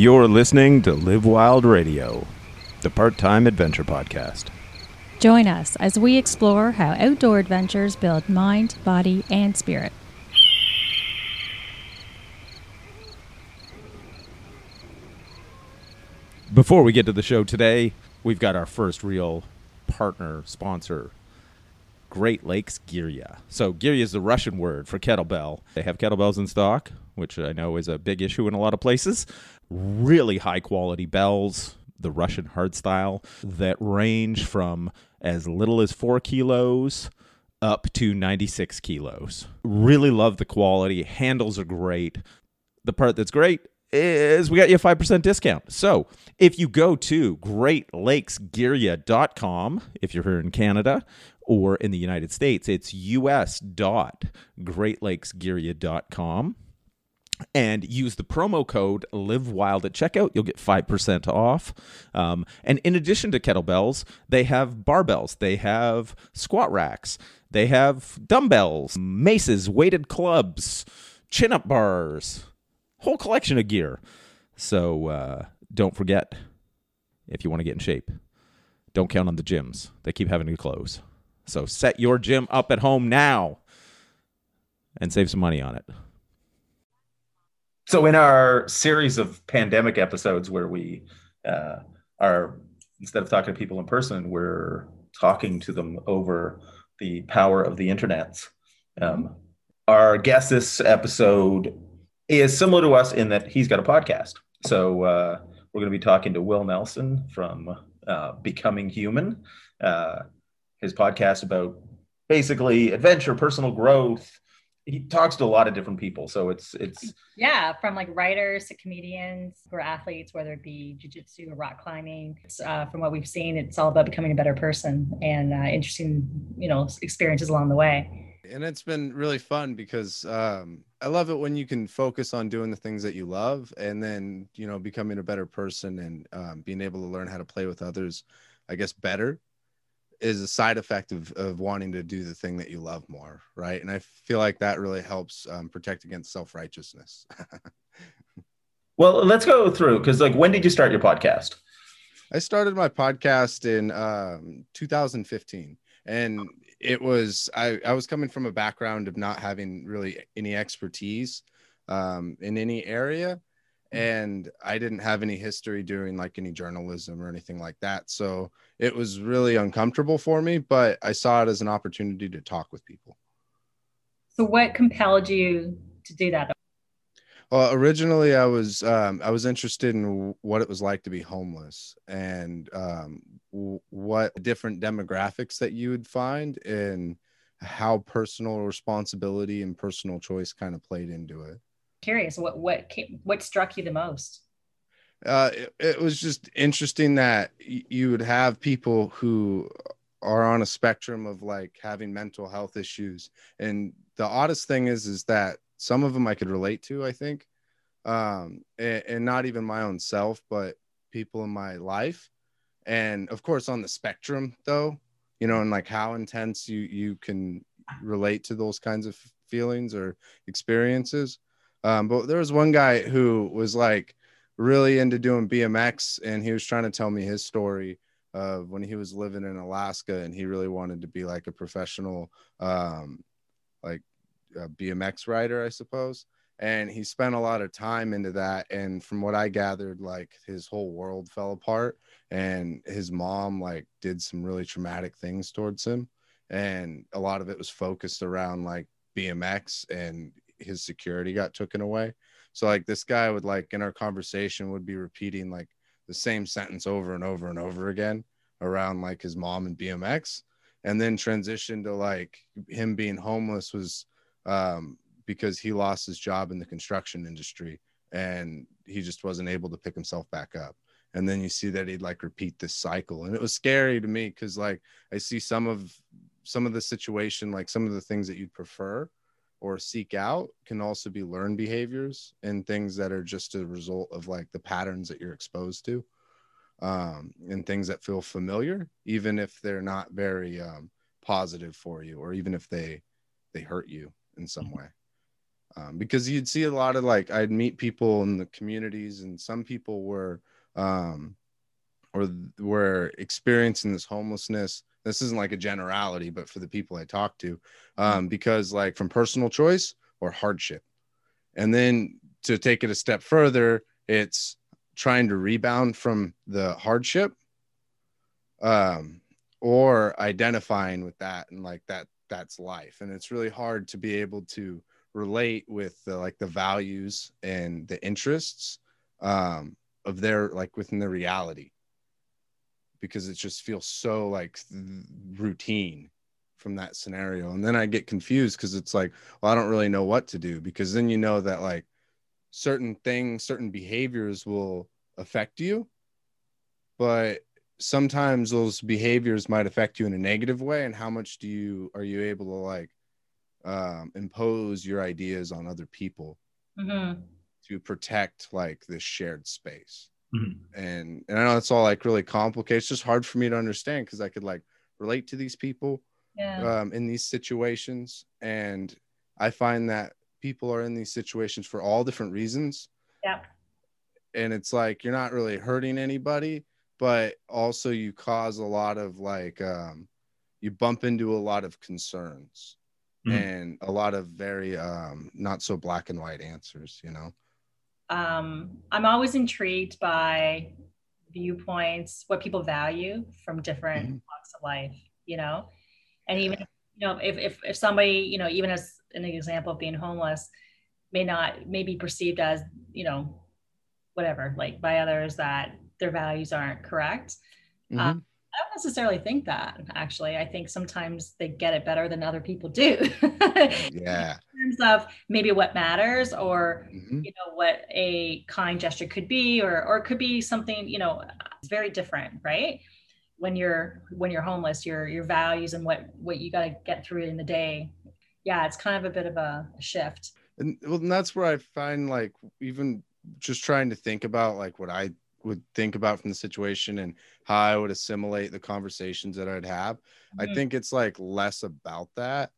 You're listening to Live Wild Radio, the part time adventure podcast. Join us as we explore how outdoor adventures build mind, body, and spirit. Before we get to the show today, we've got our first real partner sponsor, Great Lakes Girya. So, Girya is the Russian word for kettlebell. They have kettlebells in stock, which I know is a big issue in a lot of places. Really high quality bells, the Russian hard style, that range from as little as four kilos up to 96 kilos. Really love the quality. Handles are great. The part that's great is we got you a 5% discount. So if you go to greatlakesgirya.com, if you're here in Canada or in the United States, it's us.greatlakesgirya.com and use the promo code live wild at checkout. You'll get 5% off. Um, and in addition to kettlebells they have barbells. They have squat racks. They have dumbbells maces weighted clubs chin up bars whole collection of gear. So uh, don't forget if you want to get in shape don't count on the gyms. They keep having to close so set your gym up at home now and save some money on it so in our series of pandemic episodes where we uh, are instead of talking to people in person we're talking to them over the power of the internet. Um, our guest this episode is similar to us in that he's got a podcast. So uh, we're going to be talking to will nelson from uh, becoming human. Uh, his podcast about basically adventure personal growth he talks to a lot of different people so it's it's yeah from like writers to comedians or athletes whether it be jiu-jitsu or rock climbing. Uh, from what we've seen it's all about becoming a better person and uh, interesting you know experiences along the way. And it's been really fun because um, i love it when you can focus on doing the things that you love and then you know becoming a better person and um, being able to learn how to play with others i guess better is a side effect of, of wanting to do the thing that you love more right? And i feel like that really helps um, protect against self-righteousness. Well let's go through because like when did you start your podcast? I started my podcast in um, 2015 and it was I, I was coming from a background of not having really any expertise um, in any area and I didn't have any history doing like any journalism or anything like that. So it was really uncomfortable for me, but I saw it as an opportunity to talk with people. So what compelled you to do that? Well, originally I was um, I was interested in what it was like to be homeless and um, w- what different demographics that you would find and how personal responsibility and personal choice kind of played into it curious what what came, what struck you the most? Uh, it, it, was just interesting that you would have people who are on a spectrum of like having mental health issues. And the oddest thing is is that some of them i could relate to i think um, and, and not even my own self but people in my life. And of course on the spectrum though you know and like how intense you you can relate to those kinds of feelings or experiences um, but there was one guy who was like really into doing BMX, and he was trying to tell me his story of when he was living in Alaska, and he really wanted to be like a professional, um, like a BMX rider, I suppose. And he spent a lot of time into that. And from what I gathered, like his whole world fell apart, and his mom like did some really traumatic things towards him, and a lot of it was focused around like BMX and his security got taken away. So like this guy would like in our conversation would be repeating like the same sentence over and over and over again around like his mom and BMX and then transition to like him being homeless was um, because he lost his job in the construction industry and he just wasn't able to pick himself back up and then you see that he'd like repeat this cycle and it was scary to me because like i see some of some of the situation like some of the things that you'd prefer or seek out can also be learned behaviors and things that are just a result of like the patterns that you're exposed to um, and things that feel familiar even if they're not very um, positive for you or even if they they hurt you in some way um, because you'd see a lot of like I'd meet people in the communities, and some people were um, or were experiencing this homelessness. This isn't like a generality, but for the people I talk to, um, because like from personal choice or hardship, and then to take it a step further, it's trying to rebound from the hardship um, or identifying with that and like that that's life. And it's really hard to be able to relate with the, like the values and the interests um, of their like within the reality because it just feels so like routine from that scenario. And then i get confused because it's like well i don't really know what to do because then you know that like certain things certain behaviors will affect you but sometimes those behaviors might affect you in a negative way. And how much do you are you able to like um, impose your ideas on other people mm-hmm. to protect like this shared space mm-hmm. and and i know it's all like really complicated it's just hard for me to understand because i could like relate to these people yeah. um, in these situations and i find that people are in these situations for all different reasons yeah and it's like you're not really hurting anybody but also you cause a lot of like um, you bump into a lot of concerns mm-hmm. and a lot of very um, not so black and white answers you know um, i'm always intrigued by viewpoints what people value from different mm-hmm. walks of life you know and even you know if, if if somebody you know even as an example of being homeless may not may be perceived as you know whatever like by others that their values aren't correct. Mm-hmm. Um, don't necessarily think that actually. I think sometimes they get it better than other people do. yeah. In terms of maybe what matters or mm-hmm. you know what a kind gesture could be or or it could be something, you know, it's very different, right? When you're when you're homeless, your your values and what what you got to get through in the day. Yeah, it's kind of a bit of a, a shift. And well, and that's where I find like even just trying to think about like what I would think about from the situation and how I would assimilate the conversations that I'd have. Mm-hmm. I think it's like less about that,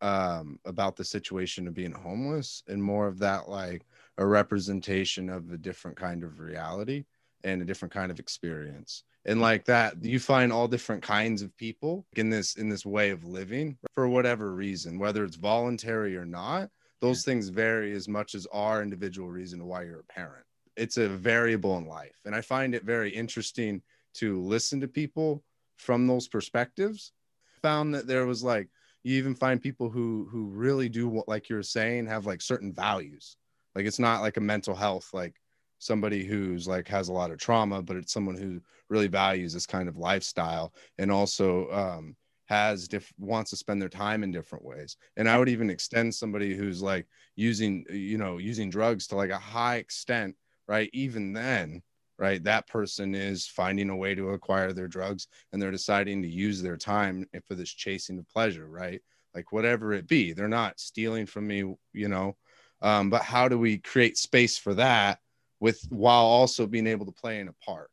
um, about the situation of being homeless and more of that like a representation of a different kind of reality and a different kind of experience. And like that, you find all different kinds of people in this in this way of living for whatever reason, whether it's voluntary or not. Those things vary as much as our individual reason why you're a parent it's a variable in life. And i find it very interesting to listen to people from those perspectives. Found that there was like you even find people who who really do what like you're saying have like certain values. Like it's not like a mental health like somebody who's like has a lot of trauma but it's someone who really values this kind of lifestyle and also um has diff- wants to spend their time in different ways. And i would even extend somebody who's like using you know using drugs to like a high extent right? Even then right that person is finding a way to acquire their drugs and they're deciding to use their time for this chasing of pleasure right? Like whatever it be they're not stealing from me you know? Um, but how do we create space for that with while also being able to play in a park?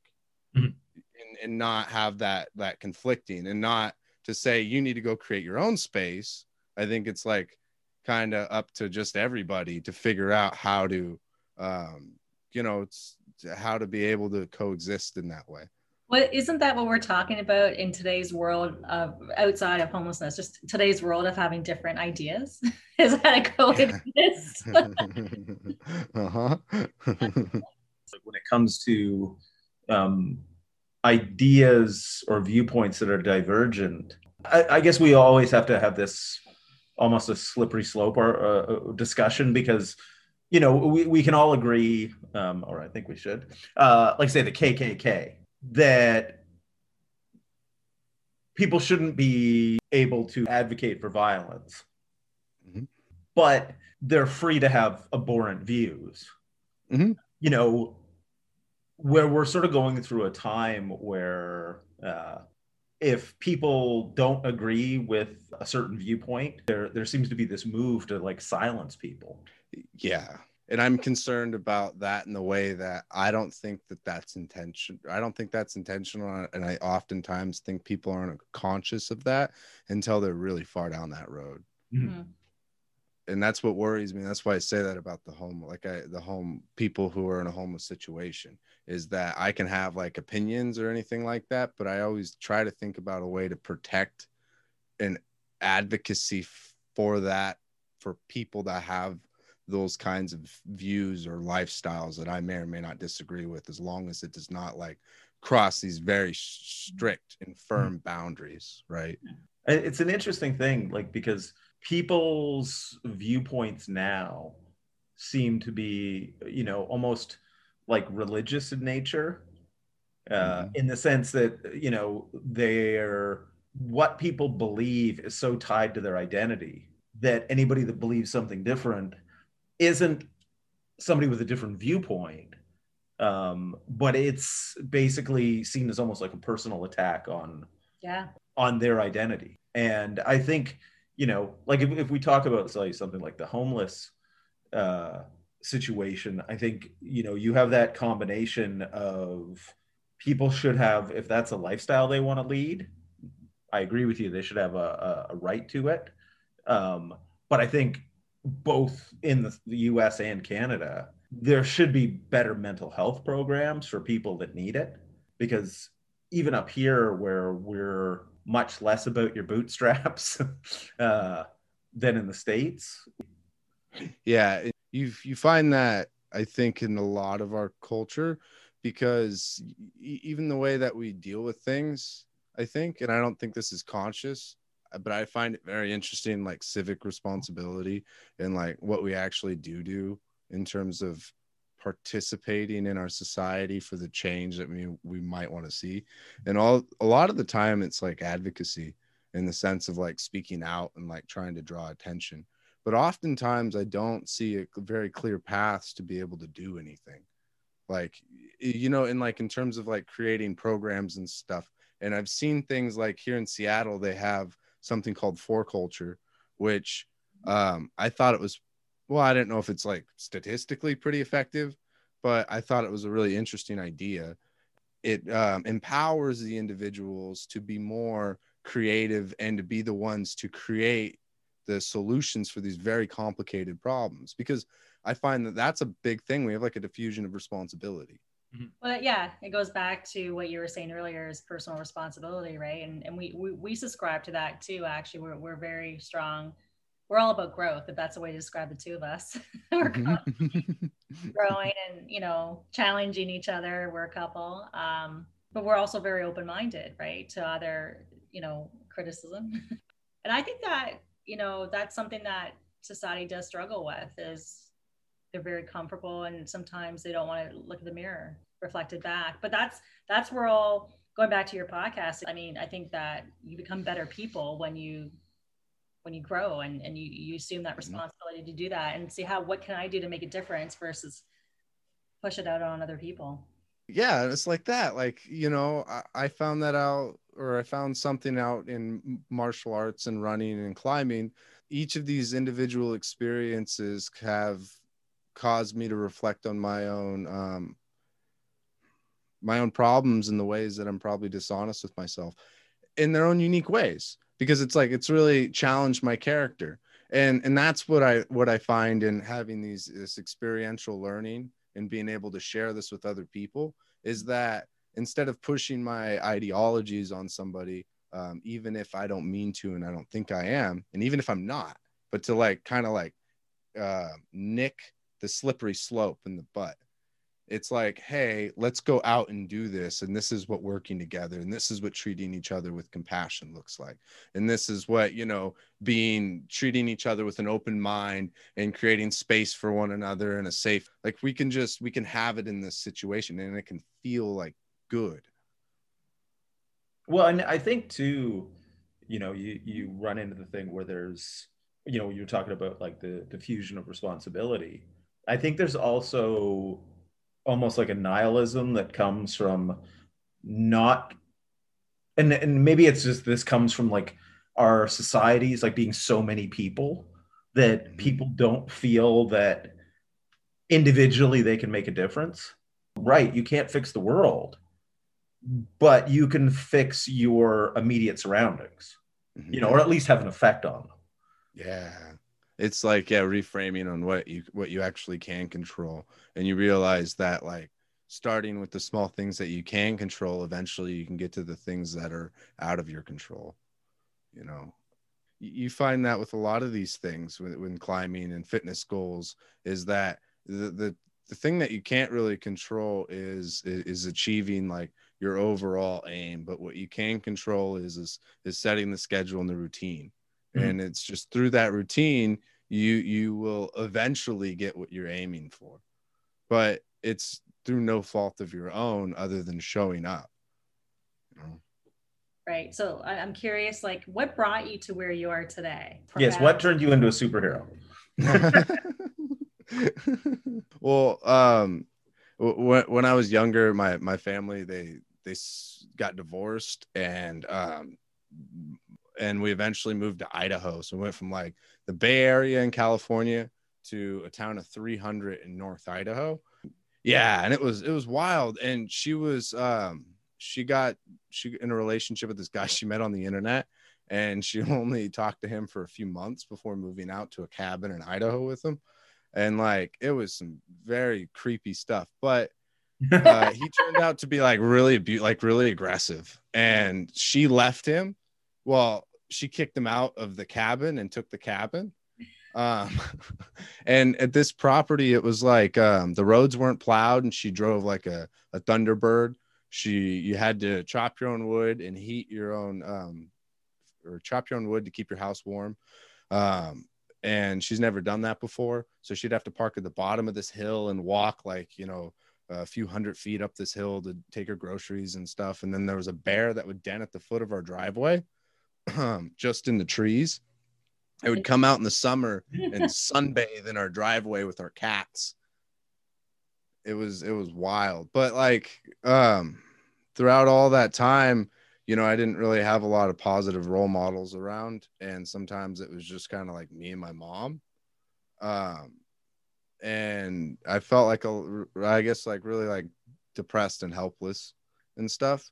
Mm-hmm. and, and not have that that conflicting and not to say you need to go create your own space. I think it's like kind of up to just everybody to figure out how to um, you know it's how to be able to coexist in that way. Well isn't that what we're talking about in today's world of outside of homelessness just today's world of having different ideas? Is that a coexist? Uh-huh. When it comes to um, ideas or viewpoints that are divergent I, I, guess we always have to have this almost a slippery slope or uh, discussion because you know, we, we can all agree, um, or I think we should, uh, like say the KKK, that people shouldn't be able to advocate for violence, mm-hmm. but they're free to have abhorrent views. Mm-hmm. You know, where we're sort of going through a time where uh, if people don't agree with a certain viewpoint, there there seems to be this move to like silence people yeah. And i'm concerned about that in the way that i don't think that that's intention i don't think that's intentional and i oftentimes think people aren't conscious of that until they're really far down that road. Mm-hmm. and that's what worries me. That's why i say that about the home like i the home people who are in a homeless situation is that i can have like opinions or anything like that but i always try to think about a way to protect an advocacy for that for people that have those kinds of views or lifestyles that i may or may not disagree with as long as it does not like cross these very strict and firm boundaries right? It's an interesting thing like because people's viewpoints now seem to be, you know, almost like religious in nature, uh, mm-hmm. in the sense that, you know, they're what people believe is so tied to their identity that anybody that believes something different isn't somebody with a different viewpoint. Um, but it's basically seen as almost like a personal attack on yeah on their identity. And I think you know, like if, if we talk about say something like the homeless uh, situation, I think you know you have that combination of people should have if that's a lifestyle they want to lead. I agree with you; they should have a, a, a right to it. Um, but I think both in the, U.S. and Canada, there should be better mental health programs for people that need it, because even up here where we're much less about your bootstraps uh, than in the states. Yeah, you you find that I think in a lot of our culture because even the way that we deal with things, I think, and I don't think this is conscious, but I find it very interesting, like civic responsibility and like what we actually do do in terms of participating in our society for the change that we we might want to see. And all a lot of the time it's like advocacy in the sense of like speaking out and like trying to draw attention. But oftentimes i don't see a very clear paths to be able to do anything. Like you know in like in terms of like creating programs and stuff. And i've seen things like here in seattle they have something called for culture which um i thought it was well, I didn't know if it's like statistically pretty effective, but I thought it was a really interesting idea. It um, empowers the individuals to be more creative and to be the ones to create the solutions for these very complicated problems because I find that that's a big thing. We have like a diffusion of responsibility. Mm-hmm. Well, yeah, it goes back to what you were saying earlier is personal responsibility, right? And and we we, we subscribe to that too. Actually, we're we're very strong we're all about growth if that's a way to describe the two of us we're growing and you know challenging each other we're a couple um, but we're also very open-minded right to other you know criticism and i think that you know that's something that society does struggle with is they're very comfortable and sometimes they don't want to look at the mirror reflected back. But that's that's where all going back to your podcast i mean i think that you become better people when you when you grow and, and you, you assume that mm-hmm. responsibility to do that and see how what can i do to make a difference versus push it out on other people. Yeah it's like that like you know I, I found that out or i found something out in martial arts and running and climbing. Each of these individual experiences have caused me to reflect on my own um, my own problems and the ways that i'm probably dishonest with myself in their own unique ways because it's like it's really challenged my character. And and that's what i what i find in having these this experiential learning and being able to share this with other people is that instead of pushing my ideologies on somebody um, even if i don't mean to and i don't think i am and even if i'm not but to like kind of like uh, nick the slippery slope in the butt. It's like hey let's go out and do this and this is what working together and this is what treating each other with compassion looks like and this is what you know being treating each other with an open mind and creating space for one another and a safe like we can just we can have it in this situation and it can feel like good. Well and i think too you know you you run into the thing where there's you know you're talking about like the diffusion of responsibility i think there's also almost like a nihilism that comes from not and and maybe it's just this comes from like our societies like being so many people that mm-hmm. people don't feel that individually they can make a difference right you can't fix the world but you can fix your immediate surroundings mm-hmm. you know or at least have an effect on them yeah it's like yeah reframing on what you what you actually can control. And you realize that like starting with the small things that you can control eventually you can get to the things that are out of your control you know? You find that with a lot of these things when, when climbing and fitness goals is that the, the the thing that you can't really control is is achieving like your overall aim. But what you can control is is, is setting the schedule and the routine. Mm-hmm. and it's just through that routine you you will eventually get what you're aiming for. But it's through no fault of your own other than showing up. You know? right. So i'm curious like what brought you to where you are today? Yes what turned you into a superhero? Well um when, when i was younger my my family they they got divorced and um and we eventually moved to Idaho. So we went from like the Bay Area in California to a town of 300 in North Idaho. Yeah, and it was it was wild. And she was um she got she in a relationship with this guy she met on the internet, and she only talked to him for a few months before moving out to a cabin in Idaho with him. And like it was some very creepy stuff, but uh, he turned out to be like really like really aggressive, and she left him well, she kicked him out of the cabin and took the cabin. Um, and at this property, it was like um, the roads weren't plowed, and she drove like a, a Thunderbird. She you had to chop your own wood and heat your own um, or chop your own wood to keep your house warm. Um, and she's never done that before, so she'd have to park at the bottom of this hill and walk like you know a few hundred feet up this hill to take her groceries and stuff. And then there was a bear that would den at the foot of our driveway just in the trees. I would come out in the summer and sunbathe in our driveway with our cats. It was it was wild, but like um, throughout all that time, you know, I didn't really have a lot of positive role models around, and sometimes it was just kind of like me and my mom. Um, and I felt like a, I guess like really like depressed and helpless and stuff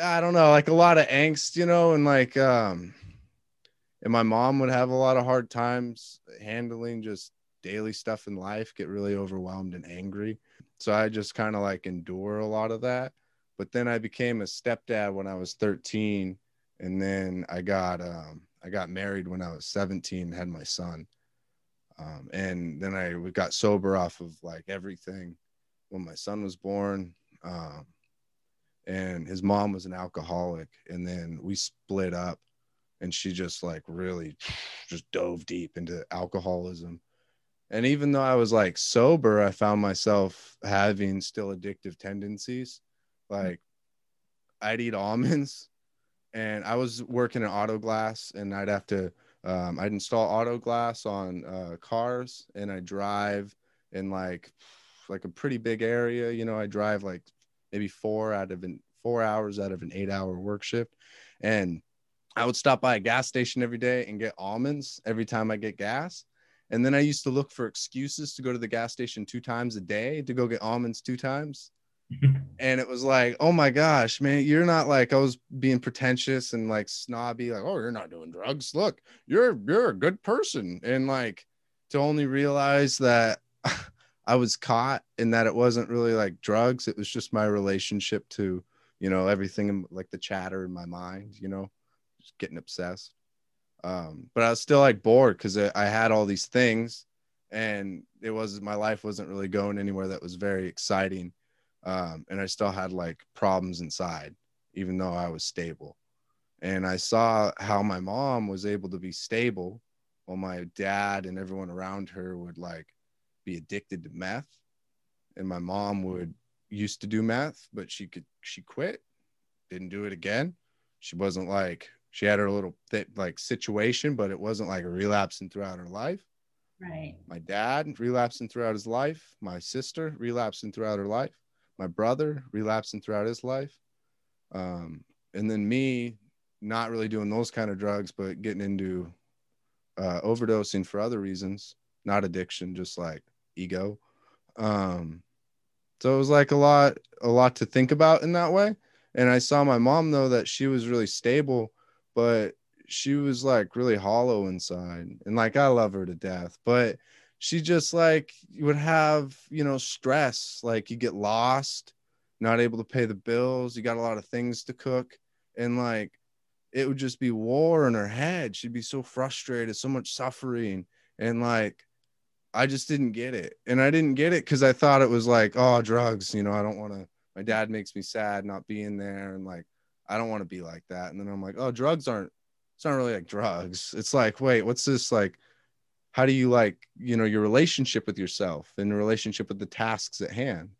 I don't know, like a lot of angst, you know, and like um and my mom would have a lot of hard times handling just daily stuff in life, get really overwhelmed and angry. So I just kind of like endure a lot of that. But then I became a stepdad when I was 13 and then I got um I got married when I was 17 had my son. Um, and then I got sober off of like everything when my son was born. Um, and his mom was an alcoholic and then we split up and she just like really just dove deep into alcoholism. And even though i was like sober i found myself having still addictive tendencies like i'd eat almonds and i was working in auto glass and i'd have to um, i'd install auto glass on uh, cars and i drive in like like a pretty big area you know i drive like maybe four out of an four hours out of an eight hour work shift. And I would stop by a gas station every day and get almonds every time I get gas. And then I used to look for excuses to go to the gas station two times a day to go get almonds two times. and it was like, oh my gosh, man, you're not like I was being pretentious and like snobby, like, oh, you're not doing drugs. Look, you're you're a good person. And like to only realize that I was caught in that it wasn't really like drugs. It was just my relationship to, you know, everything like the chatter in my mind, you know, just getting obsessed. Um, but I was still like bored because I had all these things and it was my life wasn't really going anywhere that was very exciting. Um, and I still had like problems inside, even though I was stable. And I saw how my mom was able to be stable while my dad and everyone around her would like be addicted to meth. And my mom would used to do meth but she could she quit didn't do it again. She wasn't like she had her little th- like situation but it wasn't like a relapsing throughout her life. Right. My dad relapsing throughout his life. My sister relapsing throughout her life. My brother relapsing throughout his life. Um, and then me not really doing those kind of drugs but getting into uh, overdosing for other reasons not addiction just like ego. Um, so it was like a lot, a lot to think about in that way. And I saw my mom though that she was really stable, but she was like really hollow inside. And like i love her to death but she just like would have you know stress. Like you get lost not able to pay the bills you got a lot of things to cook. And like it would just be war in her head. She'd be so frustrated so much suffering. And like i just didn't get it. And i didn't get it because i thought it was like oh drugs you know i don't want to my dad makes me sad not being there and like i don't want to be like that. And then i'm like oh drugs aren't it's not really like drugs. It's like wait what's this like how do you like you know your relationship with yourself and the relationship with the tasks at hand?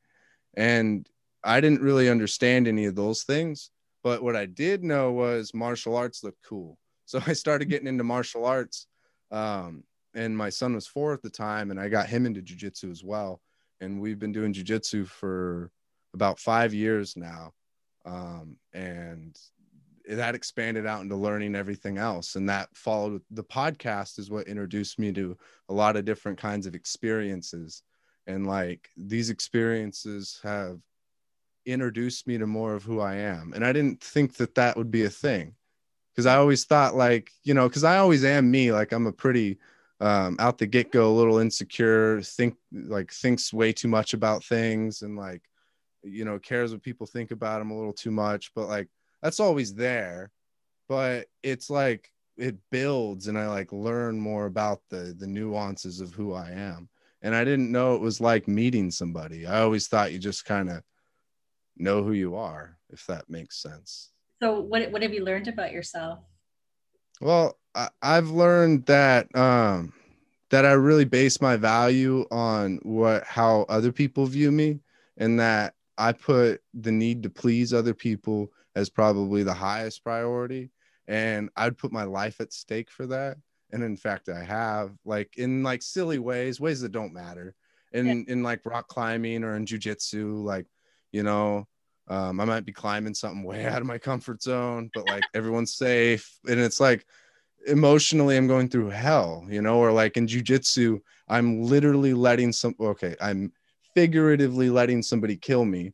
And i didn't really understand any of those things but what i did know was martial arts looked cool. So i started getting into martial arts um, and my son was four at the time and i got him into jiu-jitsu as well. And we've been doing jiu-jitsu for about five years now um, and that expanded out into learning everything else. And that followed the podcast is what introduced me to a lot of different kinds of experiences. And like these experiences have introduced me to more of who i am. And i didn't think that that would be a thing because i always thought like you know because i always am me like i'm a pretty um, out the get-go a little insecure think like thinks way too much about things and like you know cares what people think about him a little too much but like that's always there. But it's like it builds and i like learn more about the the nuances of who i am. And i didn't know it was like meeting somebody. I always thought you just kind of know who you are if that makes sense. So what, what have you learned about yourself well I, i've learned that um that i really base my value on what how other people view me and that i put the need to please other people as probably the highest priority. And i'd put my life at stake for that. And in fact i have like in like silly ways ways that don't matter. In yeah. in like rock climbing or in jujitsu like you know um, i might be climbing something way out of my comfort zone but like everyone's safe and it's like emotionally i'm going through hell you know or like in jujitsu i'm literally letting some okay i'm figuratively letting somebody kill me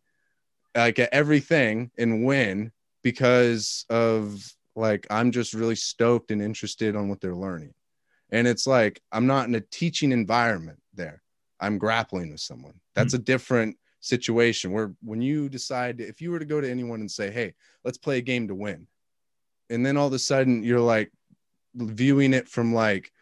like at everything and win because of like I'm just really stoked and interested on what they're learning. And it's like I'm not in a teaching environment there. I'm grappling with someone. That's mm-hmm. a different situation where when you decide if you were to go to anyone and say, "Hey, let's play a game to win." And then all of a sudden you're like viewing it from like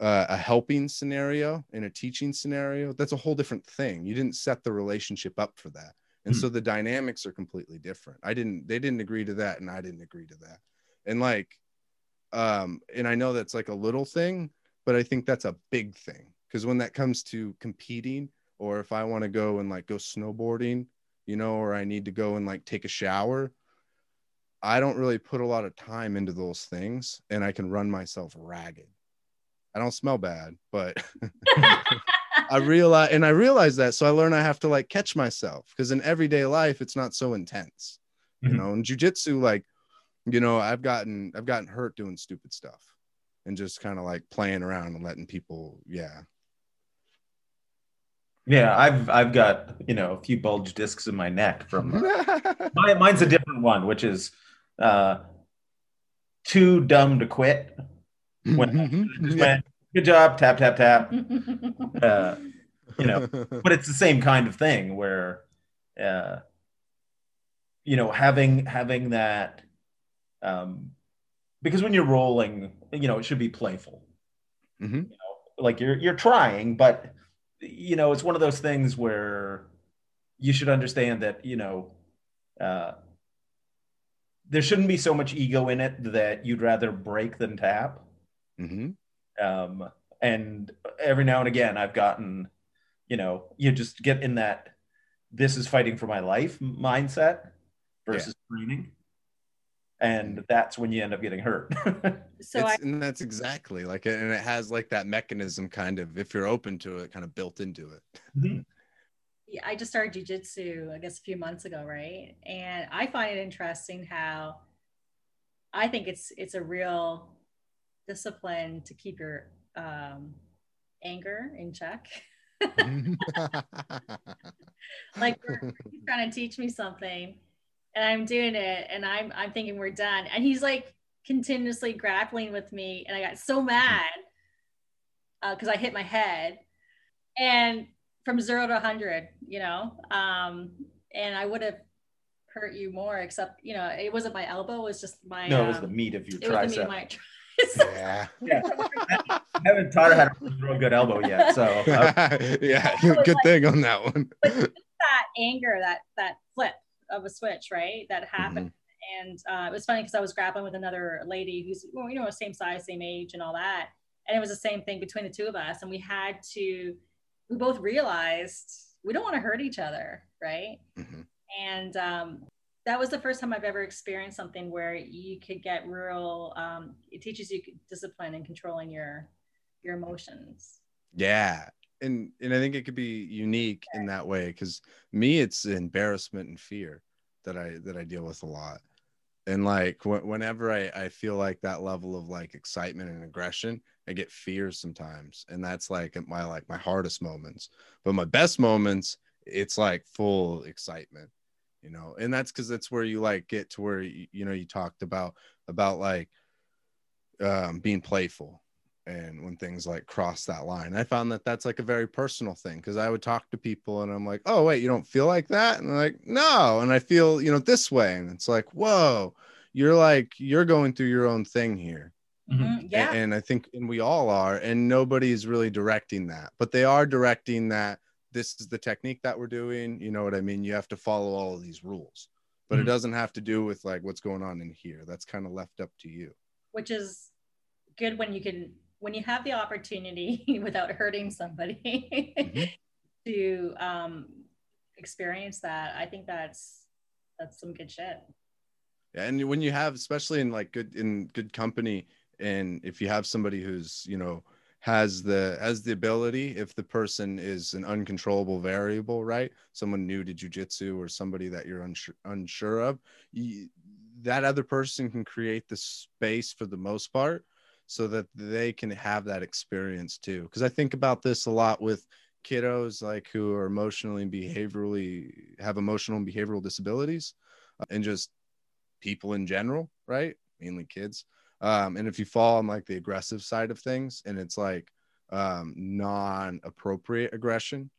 uh, a helping scenario and a teaching scenario, that's a whole different thing. You didn't set the relationship up for that and hmm. so the dynamics are completely different i didn't they didn't agree to that and i didn't agree to that and like um and i know that's like a little thing but i think that's a big thing because when that comes to competing or if i want to go and like go snowboarding you know or i need to go and like take a shower i don't really put a lot of time into those things and i can run myself ragged i don't smell bad but I realize, and I realize that. So I learn I have to like catch myself because in everyday life, it's not so intense, mm-hmm. you know. In jujitsu, like, you know, I've gotten, I've gotten hurt doing stupid stuff and just kind of like playing around and letting people, yeah. Yeah, I've I've got you know a few bulge discs in my neck from my, mine's a different one, which is uh, too dumb to quit. When, mm-hmm. when good job, tap, tap, tap. uh, you know, but it's the same kind of thing where, uh, you know, having having that, um, because when you're rolling, you know, it should be playful. Mm-hmm. You know, like you're you're trying, but you know, it's one of those things where you should understand that you know. Uh, there shouldn't be so much ego in it that you'd rather break than tap. Mm-hmm. Um, and every now and again, I've gotten, you know, you just get in that this is fighting for my life mindset versus yeah. training. And that's when you end up getting hurt. so I, and that's exactly like and it has like that mechanism kind of, if you're open to it, kind of built into it. Mm-hmm. Yeah, I just started jujitsu, I guess, a few months ago, right? And I find it interesting how I think it's it's a real discipline to keep your um, anger in check. like he's trying to teach me something and I'm doing it and I'm I'm thinking we're done. And he's like continuously grappling with me and I got so mad because uh, I hit my head and from zero to 100, you know, um, and I would have hurt you more, except, you know, it wasn't my elbow, it was just my. No, it was um, the meat of your it was the meat tricep. of my tricep. Yeah. yeah. I haven't taught her how to throw a good elbow yet. So uh, yeah. Good like- thing on that one. but that anger, that that flip of a switch, right? That Mm-hmm. happened. And uh, it was funny because I was grappling with another lady who's, well, you know, same size, same age, and all that. And it was the same thing between the two of us. And we had to, we both realized we don't want to hurt each other, right? Mhm. And um, that was the first time I've ever experienced something where you could get real. Um, it teaches you discipline and controlling your your emotions. Yeah. And and I think it could be unique in that way because me it's embarrassment and fear that I that I deal with a lot. And like wh- whenever I, I feel like that level of like excitement and aggression, I get fear sometimes. And that's like my like my hardest moments. But my best moments, it's like full excitement, you know. And that's because that's where you like get to where you, you know you talked about about like um being playful and when things like cross that line. I found that that's like a very personal thing because i would talk to people and i'm like oh wait you don't feel like that? And they're like no. And i feel you know this way and it's like whoa you're like you're going through your own thing here. Mhm. Mm, yeah. and, and i think and we all are and nobody's really directing that but they are directing that this is the technique that we're doing you know what i mean? You have to follow all of these rules but it Mhm. doesn't have to do with like what's going on in here. That's kind of left up to you. Which is good when you can when you have the opportunity without hurting somebody Mhm. to um, experience that i think that's that's some good shit Yeah, and when you have, especially in like good in good company, and if you have somebody who's you know has the has the ability, if the person is an uncontrollable variable, right? Someone new to jujitsu or somebody that you're unsure unsure of, you, that other person can create the space for the most part, so that they can have that experience too. Because I think about this a lot with kiddos like who are emotionally and behaviorally have emotional and behavioral disabilities, uh, and just people in general, right? Mainly kids. Um, and if you fall on like the aggressive side of things and it's like um, non-appropriate aggression,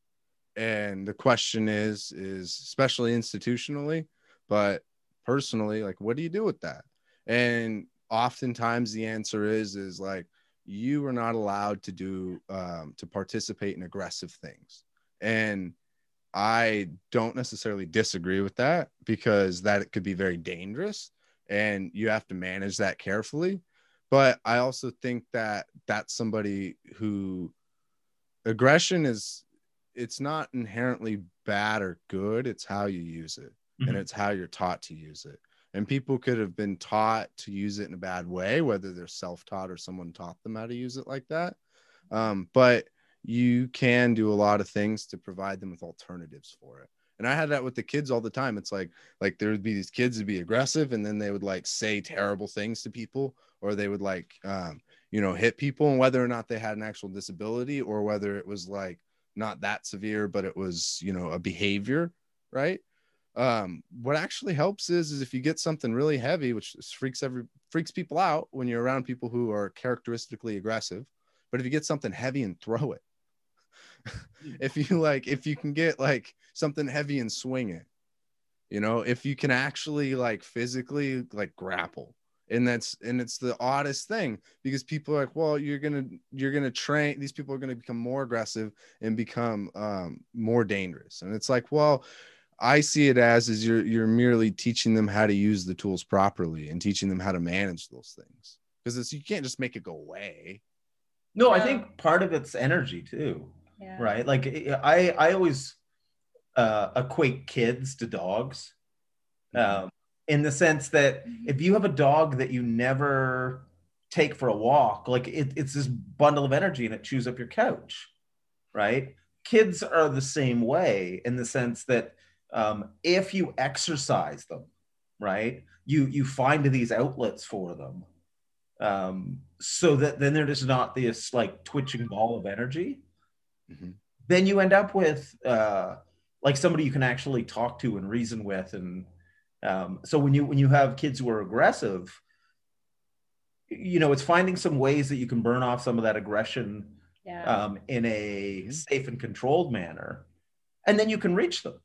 and the question is, is especially institutionally, but personally, like, what do you do with that? And oftentimes the answer is, is like, you are not allowed to do um, to participate in aggressive things. And I don't necessarily disagree with that because that it could be very dangerous and you have to manage that carefully. But I also think that that's somebody who aggression is it's not inherently bad or good, it's how you use it and Mhm. it's how you're taught to use it. And people could have been taught to use it in a bad way, whether they're self-taught or someone taught them how to use it like that. Um, but you can do a lot of things to provide them with alternatives for it. And I had that with the kids all the time. It's like like there would be these kids would be aggressive and then they would like say terrible things to people or they would like um, you know hit people and whether or not they had an actual disability or whether it was like not that severe but it was you know a behavior right um, what actually helps is is if you get something really heavy which freaks every freaks people out when you're around people who are characteristically aggressive but if you get something heavy and throw it if you like if you can get like something heavy and swing it you know if you can actually like physically like grapple and that's and it's the oddest thing because people are like well you're gonna you're gonna train these people are gonna become more aggressive and become um, more dangerous. And it's like well i see it as is you're you're merely teaching them how to use the tools properly and teaching them how to manage those things. Because it's you can't just make it go away. No, I think part of it's energy too, yeah. right? Like I, I always uh, equate kids to dogs, um, in the sense that if you have a dog that you never take for a walk, like it, it's this bundle of energy and it chews up your couch, right? Kids are the same way in the sense that um, if you exercise them, right, you you find these outlets for them, um, so that then they're just not this like twitching ball of energy. Mhm. Then you end up with uh, like somebody you can actually talk to and reason with, and um, so when you when you have kids who are aggressive, you know, it's finding some ways that you can burn off some of that aggression Yeah. um, in a Mhm. safe and controlled manner, and then you can reach them,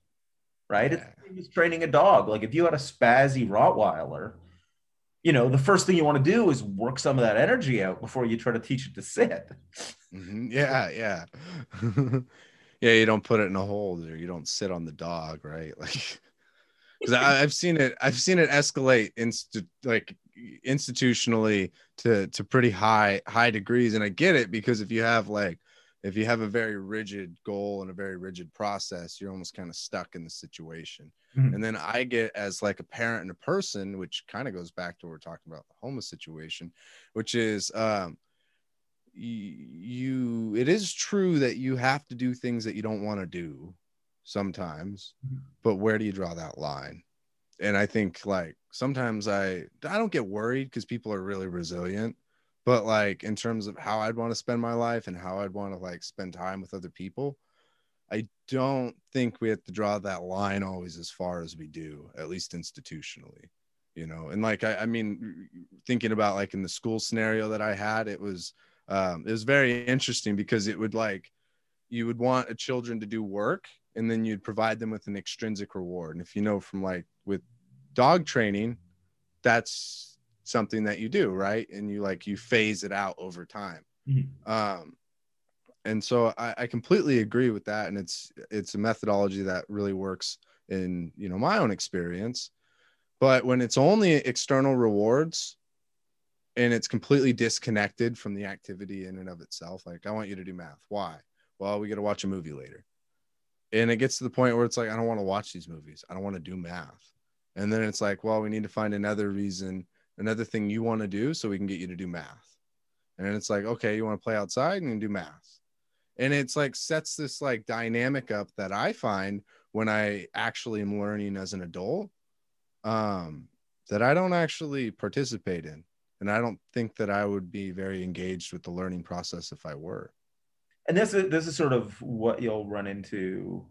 right? It's Yeah. the same as training a dog. Like if you had a spazzy Rottweiler, you know, the first thing you want to do is work some of that energy out before you try to teach it to sit. Mhm. Yeah, yeah. yeah, you don't put it in a hold or you don't sit on the dog, right? Like because I've seen it, I've seen it escalate inst- like institutionally to to pretty high high degrees. And I get it because if you have like if you have a very rigid goal and a very rigid process, you're almost kind of stuck in the situation. Mhm. And then I get as like a parent and a person, which kind of goes back to what we're talking about the homeless situation, which is um you it is true that you have to do things that you don't want to do sometimes Mhm. but where do you draw that line and i think like sometimes i i don't get worried because people are really resilient but like in terms of how i'd want to spend my life and how i'd want to like spend time with other people i don't think we have to draw that line always as far as we do at least institutionally you know? And like i, I mean thinking about like in the school scenario that i had it was um, it was very interesting because it would like you would want a children to do work and then you'd provide them with an extrinsic reward. And if you know from like with dog training that's something that you do right? And you like you phase it out over time. Mhm. um and so I, I completely agree with that. And it's it's a methodology that really works in you know my own experience. But when it's only external rewards and it's completely disconnected from the activity in and of itself like i want you to do math. Why? Well we got to watch a movie later. And it gets to the point where it's like i don't want to watch these movies. I don't want to do math. And then it's like well we need to find another reason another thing you want to do so we can get you to do math. And it's like okay you want to play outside and do math. And it's like sets this like dynamic up that i find when i actually am learning as an adult um that i don't actually participate in. And i don't think that i would be very engaged with the learning process if i were. And this is this is sort of what you'll run into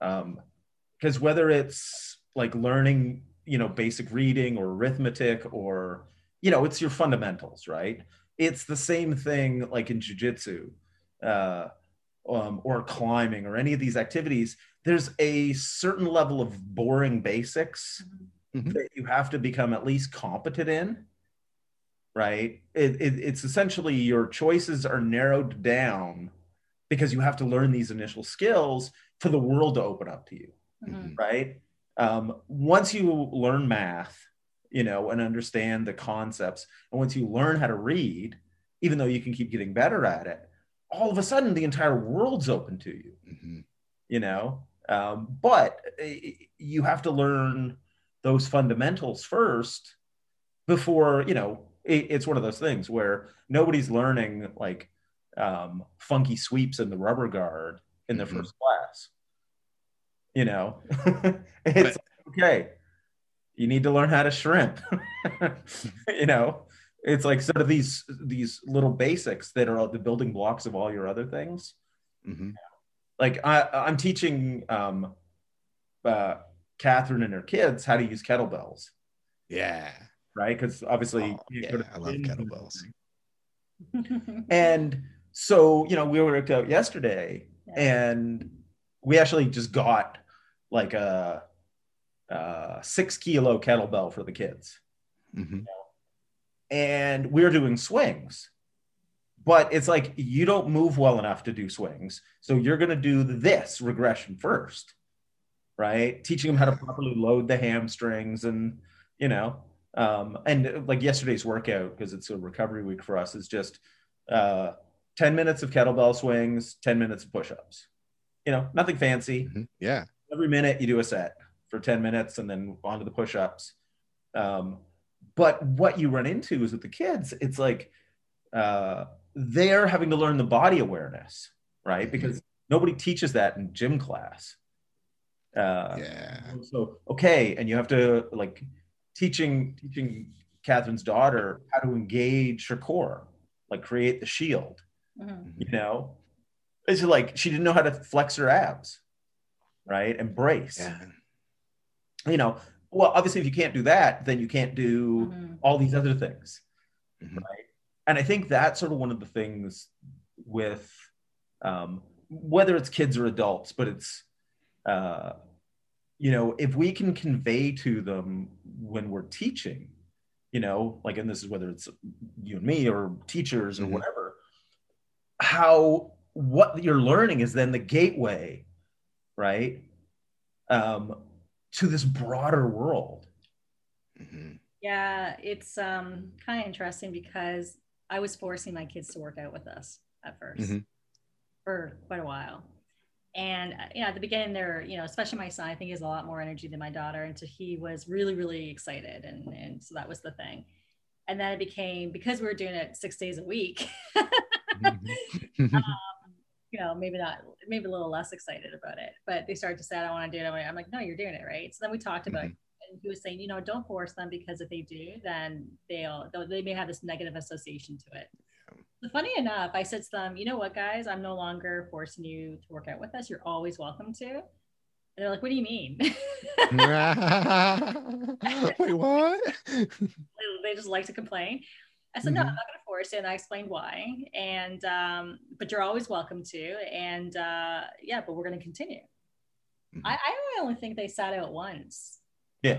because whether it's like learning you know basic reading or arithmetic or you know it's your fundamentals right it's the same thing like in jiu-jitsu uh, um, or climbing or any of these activities there's a certain level of boring basics Mhm. that you have to become at least competent in right it, it, it's essentially your choices are narrowed down because you have to learn these initial skills for the world to open up to you Mhm. right um, once you learn math you know and understand the concepts and once you learn how to read even though you can keep getting better at it all of a sudden the entire world's open to you Mhm. you know um, but uh, you have to learn those fundamentals first before you know it, it's one of those things where nobody's learning like um, funky sweeps in the rubber guard in the Mhm. first class you know it's okay you need to learn how to shrimp you know it's like sort of these these little basics that are the building blocks of all your other things Mhm. like I, I'm teaching um, uh, Catherine and her kids how to use kettlebells, yeah right? Because obviously, Oh, you yeah, go to I love kettlebells. And so, you know, we worked out yesterday, Yeah. and we actually just got like a, a six kilo kettlebell for the kids, Mhm. and we're doing swings. But it's like you don't move well enough to do swings, so you're going to do this regression first, right? Teaching them how to properly load the hamstrings, and you know, um, and like yesterday's workout because it's a recovery week for us is just uh, ten minutes of kettlebell swings, ten minutes of push-ups. You know, nothing fancy Mhm. yeah every minute you do a set for 10 minutes and then on to the push-ups. Um, but what you run into is with the kids it's like uh, they're having to learn the body awareness right? Mhm. because nobody teaches that in gym class. Uh, yeah. so okay and you have to like teaching teaching catherine's daughter how to engage her core like create the shield Mhm. you know? It's just like she didn't know how to flex her abs right Embrace. yeah you know well obviously if you can't do that then you can't do Mhm. all these other things mm-hmm. right and i think that's sort of one of the things with um, whether it's kids or adults but it's uh, you know if we can convey to them when we're teaching you know like and this is whether it's you and me or teachers or mm-hmm. whatever how what you're learning is then the gateway right um, to this broader world mm-hmm. yeah it's um, kind of interesting because i was forcing my kids to work out with us at 1st mm-hmm. for quite a while and uh, you know at the beginning there you know especially my son i think he has a lot more energy than my daughter and so he was really really excited and and so that was the thing and then it became because we were doing it six days a week mm-hmm. um, you know maybe not maybe a little less excited about it but they started to say i don't want to do it i'm like no you're doing it right so then we talked about mm-hmm. and he was saying you know don't force them because if they do then they'll, they'll they may have this negative association to it funny enough, I said to them, you know what, guys, I'm no longer forcing you to work out with us. You're always welcome to. And they're like, what do you mean? Wait, what? they just like to complain. I said, mm-hmm. no, I'm not going to force it. And I explained why. And, um, but you're always welcome to. And uh, yeah, but we're going to continue. Mm-hmm. I, I only think they sat out once. Yeah.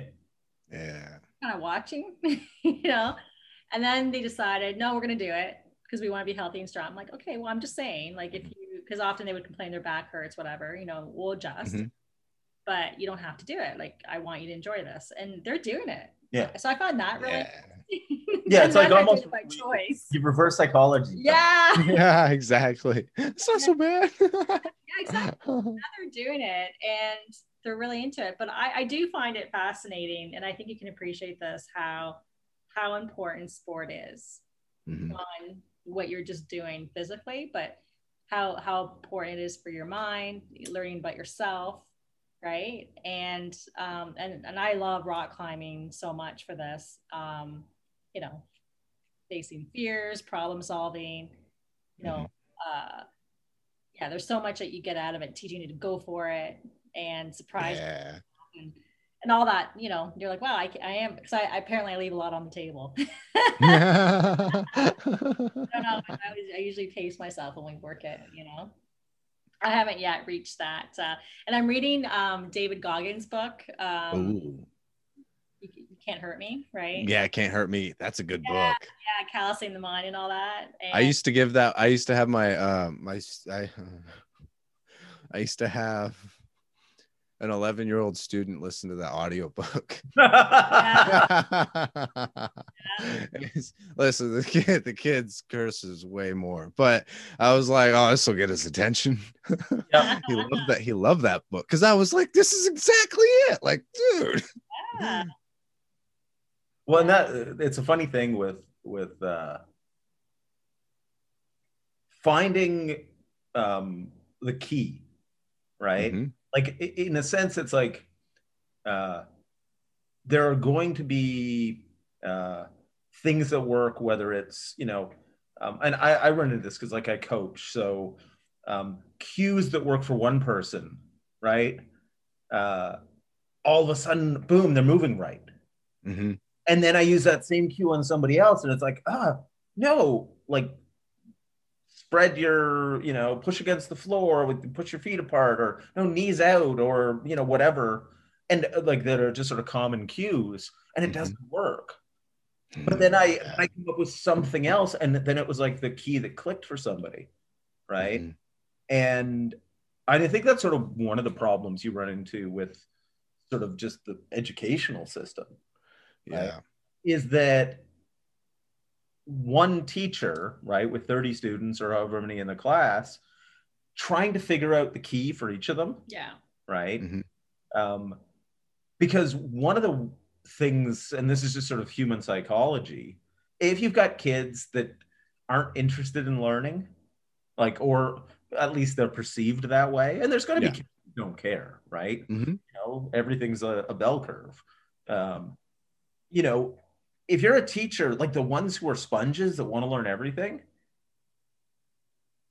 Yeah. Kind of watching, you know, and then they decided, no, we're going to do it because we want to be healthy and strong. I'm like, okay, well, I'm just saying, like, if you, because often they would complain their back hurts, whatever, you know, we'll adjust, mm-hmm. but you don't have to do it. Like, I want you to enjoy this, and they're doing it. Yeah. So I found that really. Yeah. yeah, it's like almost by choice. You reverse psychology. Yeah. yeah, exactly. It's not so bad. yeah, exactly. Now they're doing it and they're really into it. But I, I do find it fascinating, and I think you can appreciate this how how important sport is mm-hmm. on what you're just doing physically, but how how important it is for your mind, learning about yourself, right? And um, and and I love rock climbing so much for this. Um, you know, facing fears, problem solving. You know, mm-hmm. uh, yeah, there's so much that you get out of it, teaching you to go for it and surprise. Yeah. And, and all that, you know, you're like, wow, I, I am, because I, I, apparently I leave a lot on the table. I don't know. I, I, usually pace myself when we work it, you know. I haven't yet reached that. Uh, and I'm reading um, David Goggins' book. Um, Can't Hurt Me, right? Yeah, Can't Hurt Me. That's a good yeah, book. Yeah, callousing the mind and all that. And- I used to give that, I used to have my, um, my, I, I used to have an 11 year old student listen to that audiobook. Listen, the kid, the kid's curses way more, but I was like, oh, this will get his attention. Yeah. he loved that. He loved that book because I was like, this is exactly it. Like, dude. Yeah. Well, and that it's a funny thing with with uh, finding um, the key, right? Mm-hmm like in a sense it's like uh, there are going to be uh, things that work whether it's you know um, and I, I run into this because like i coach so um, cues that work for one person right uh, all of a sudden boom they're moving right mm-hmm. And then i use that same cue on somebody else and it's like ah no like spread your, you know, push against the floor with push your feet apart or no knees out or, you know, whatever. And uh, like that are just sort of common cues and it mm-hmm. doesn't work. But then I, I came up with something else and then it was like the key that clicked for somebody. Right. Mm-hmm. And I think that's sort of one of the problems you run into with sort of just the educational system. Yeah. Right? Is that one teacher, right, with 30 students or however many in the class, trying to figure out the key for each of them. Yeah. Right. Mm-hmm. Um, because one of the things, and this is just sort of human psychology, if you've got kids that aren't interested in learning, like, or at least they're perceived that way, and there's going to yeah. be kids who don't care, right? Mm-hmm. You know, everything's a, a bell curve. Um, you know, if you're a teacher, like the ones who are sponges that want to learn everything,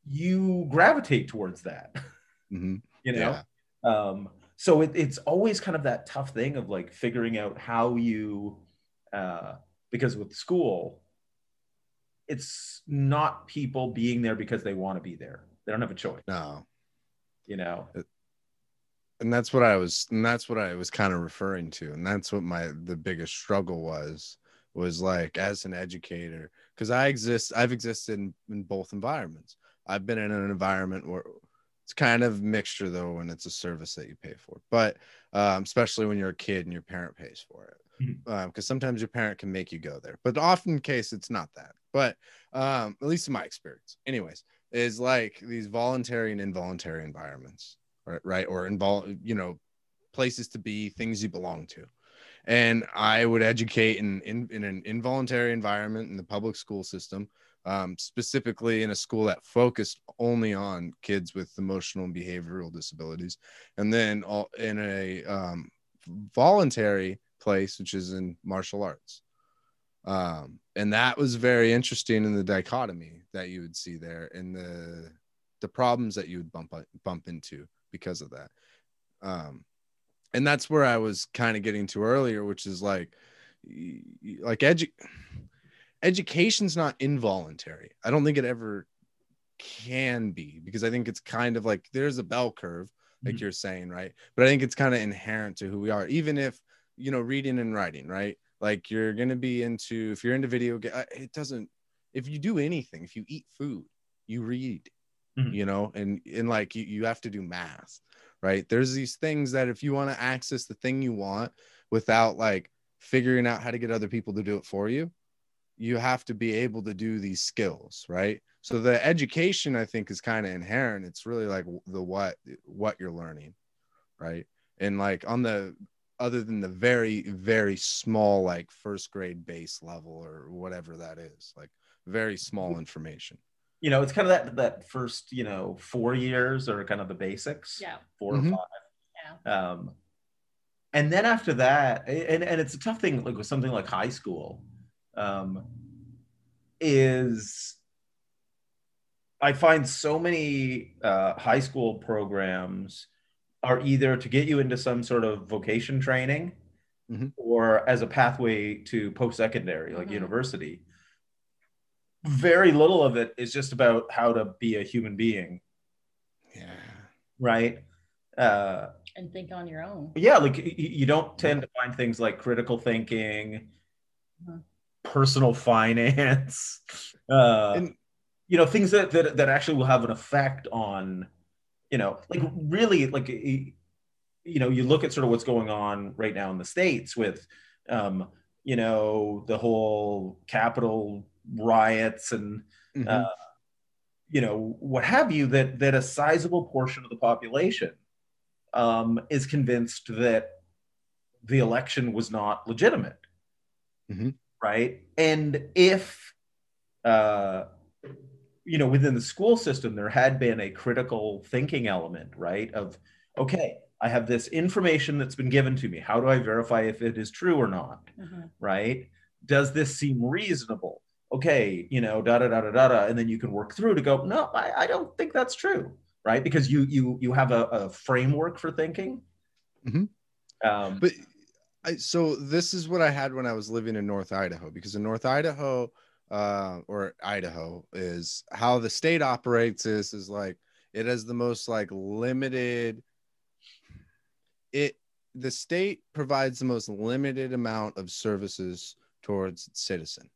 you gravitate towards that. Mm-hmm. you know? Yeah. Um, so it, it's always kind of that tough thing of like figuring out how you, uh, because with school, it's not people being there because they want to be there. They don't have a choice. No. You know. And that's what I was and that's what I was kind of referring to. And that's what my the biggest struggle was was like as an educator because I exist I've existed in, in both environments. I've been in an environment where it's kind of mixture though when it's a service that you pay for but um, especially when you're a kid and your parent pays for it because Mhm. um, sometimes your parent can make you go there but often case it's not that but um, at least in my experience anyways is like these voluntary and involuntary environments right right or involve you know places to be things you belong to. And i would educate in, in, in an involuntary environment in the public school system um, specifically in a school that focused only on kids with emotional and behavioral disabilities, and then all, in a um, voluntary place, which is in martial arts. Um, and that was very interesting in the dichotomy that you would see there and the the problems that you would bump bump into because of that. Um, and that's where I was kind of getting to earlier, which is like, like edu- education's not involuntary. I don't think it ever can be because I think it's kind of like there's a bell curve, like Mhm. you're saying, right? But I think it's kind of inherent to who we are, even if you know reading and writing, right? Like you're gonna be into if you're into video game, it doesn't. If you do anything, if you eat food, you read, Mhm. you know, and and like you, you have to do math, right? There's these things that if you want to access the thing you want without like figuring out how to get other people to do it for you, you have to be able to do these skills right? So the education i think is kind of inherent. It's really like the what what you're learning right? And like on the other than the very very small like first grade base level or whatever that is like very small information You know, it's kind of that that first, you know, four years are kind of the basics. Yeah. 4 Mhm. or five. Yeah. Um, and then after that, and, and it's a tough thing, like with something like high school, um, is I find so many uh, high school programs are either to get you into some sort of vocation training Mhm. or as a pathway to post secondary, like Mhm. university. Very little of it is just about how to be a human being, yeah right? Uh, And think on your own. yeah like y- y- you don't tend to find things like critical thinking Mhm. personal finance uh And- you know things that, that that actually will have an effect on you know like really like you know you look at sort of what's going on right now in the states with um you know the whole capitol riots and Mhm. uh, you know what have you that that a sizable portion of the population um, is convinced that the election was not legitimate Mhm. right and if uh, you know within the school system there had been a critical thinking element right of okay i have this information that's been given to me how do i verify if it is true or not Mhm. right? Does this seem reasonable? Okay, you know, da da da da da da, and then you can work through to go. No, I, I don't think that's true, right? Because you you you have a, a framework for thinking. Mhm. Um, but I, so this is what I had when I was living in North Idaho because in North Idaho uh, or Idaho is how the state operates is is like it has the most like limited it the state provides the most limited amount of services towards its citizen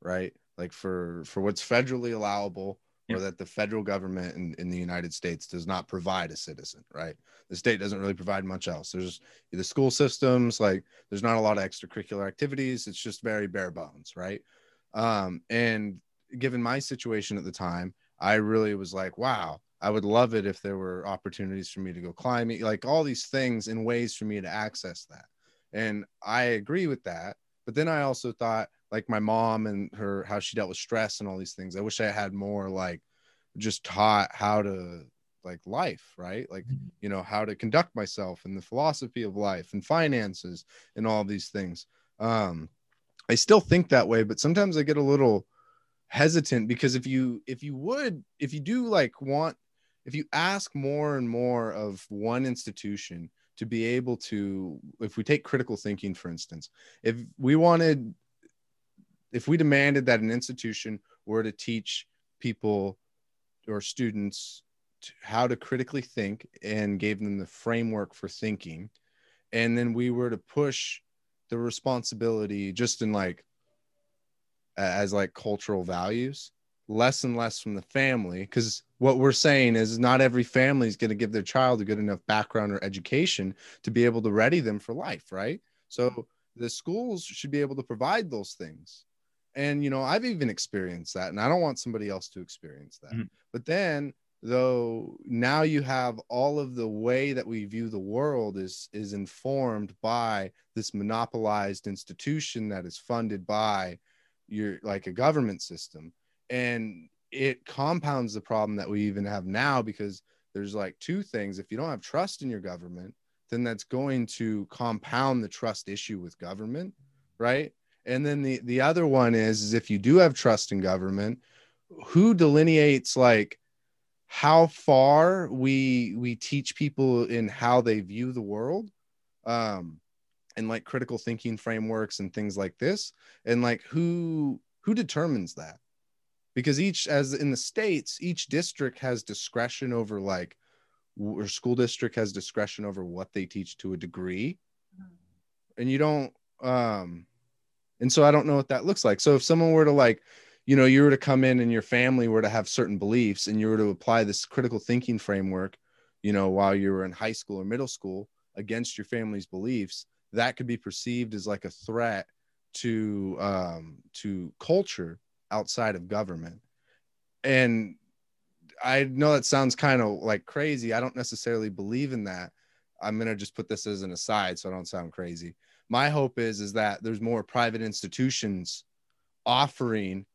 right like for for what's federally allowable or that the federal government in, in the united states does not provide a citizen right? The state doesn't really provide much else. There's the school systems like there's not a lot of extracurricular activities. It's just very bare bones right? Um and given my situation at the time i really was like wow i would love it if there were opportunities for me to go climbing like all these things and ways for me to access that. And i agree with that but then i also thought like my mom and her how she dealt with stress and all these things i wish i had more like just taught how to like life right? Like you know how to conduct myself and the philosophy of life and finances and all these things. Um i still think that way but sometimes i get a little hesitant because if you if you would if you do like want if you ask more and more of one institution to be able to if we take critical thinking for instance if we wanted if we demanded that an institution were to teach people or students to how to critically think and gave them the framework for thinking and then we were to push the responsibility just in like as like cultural values less and less from the family because what we're saying is not every family is going to give their child a good enough background or education to be able to ready them for life right? So the schools should be able to provide those things and you know i've even experienced that and i don't want somebody else to experience that. Mhm. but then though now you have all of the way that we view the world is is informed by this monopolized institution that is funded by your like a government system. And it compounds the problem that we even have now because there's like two things. If you don't have trust in your government then that's going to compound the trust issue with government right and then the the other one is, is if you do have trust in government who delineates like how far we we teach people in how they view the world um and like critical thinking frameworks and things like this? And like who who determines that? Because each as in the states each district has discretion over like or school district has discretion over what they teach to a degree. And you don't um and so i don't know what that looks like. So if someone were to like you know you were to come in and your family were to have certain beliefs and you were to apply this critical thinking framework you know while you were in high school or middle school against your family's beliefs that could be perceived as like a threat to um to culture outside of government. And i know that sounds kind of like crazy. I don't necessarily believe in that. I'm to just put this as an aside so i don't sound crazy my hope is is that there's more private institutions offering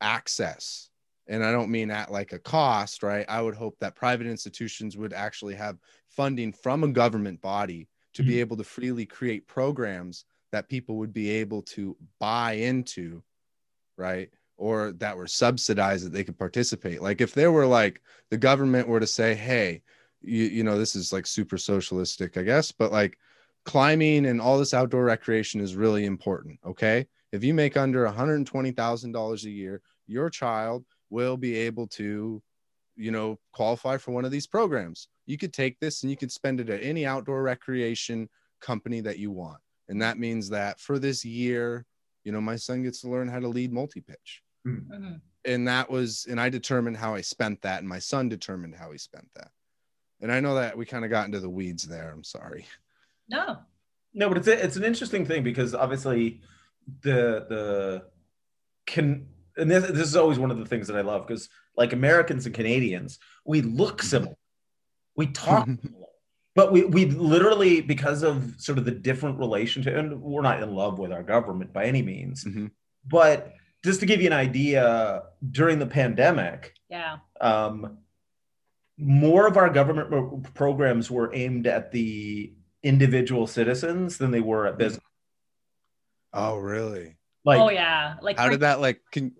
access. And i don't mean at like a cost right? I would hope that private institutions would actually have funding from a government body to be Mhm. able to freely create programs that people would be able to buy into right? Or that were subsidized that they could participate. Like if there were like the government were to say hey you, you know this is like super socialistic i guess but like climbing and all this outdoor recreation is really important okay? If you make under $120000 a year your child will be able to you know qualify for one of these programs. You could take this and you could spend it at any outdoor recreation company that you want. And that means that for this year you know my son gets to learn how to lead multi-pitch. Mhm. and that was and i determined how i spent that and my son determined how he spent that. And i know that we kind of got into the weeds there. I'm sorry No. No, but it's a, it's an interesting thing because obviously the the can and this, this is always one of the things that I love because like Americans and Canadians, we look similar, we talk similar, but we we literally because of sort of the different relationship, and we're not in love with our government by any means, Mhm. but just to give you an idea, during the pandemic, Yeah. um, more of our government programs were aimed at the individual citizens than they were at business. oh really Like, oh yeah. Like how did that like can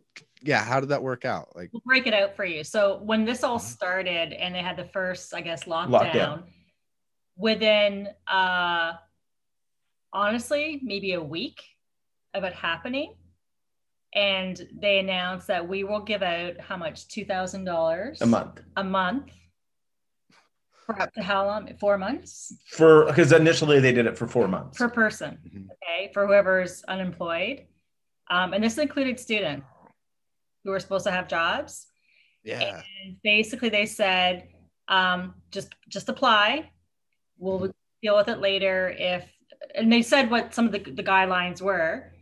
yeah how did that work out like we'll break it out for you. So when this all Mhm. started and they had the first, I guess, lockdown, Lockdown. within uh honestly, maybe a week of it happening. And they announced that we will give out how much? Two thousand dollars a month a month for up to how long? Four months for because initially they did it for four months. per person. Mhm. Okay, for whoever's unemployed, um, and this included students who were supposed to have jobs. yeah And basically, they said, um, just just apply. We'll deal with it later if. And they said what some of the, the guidelines were,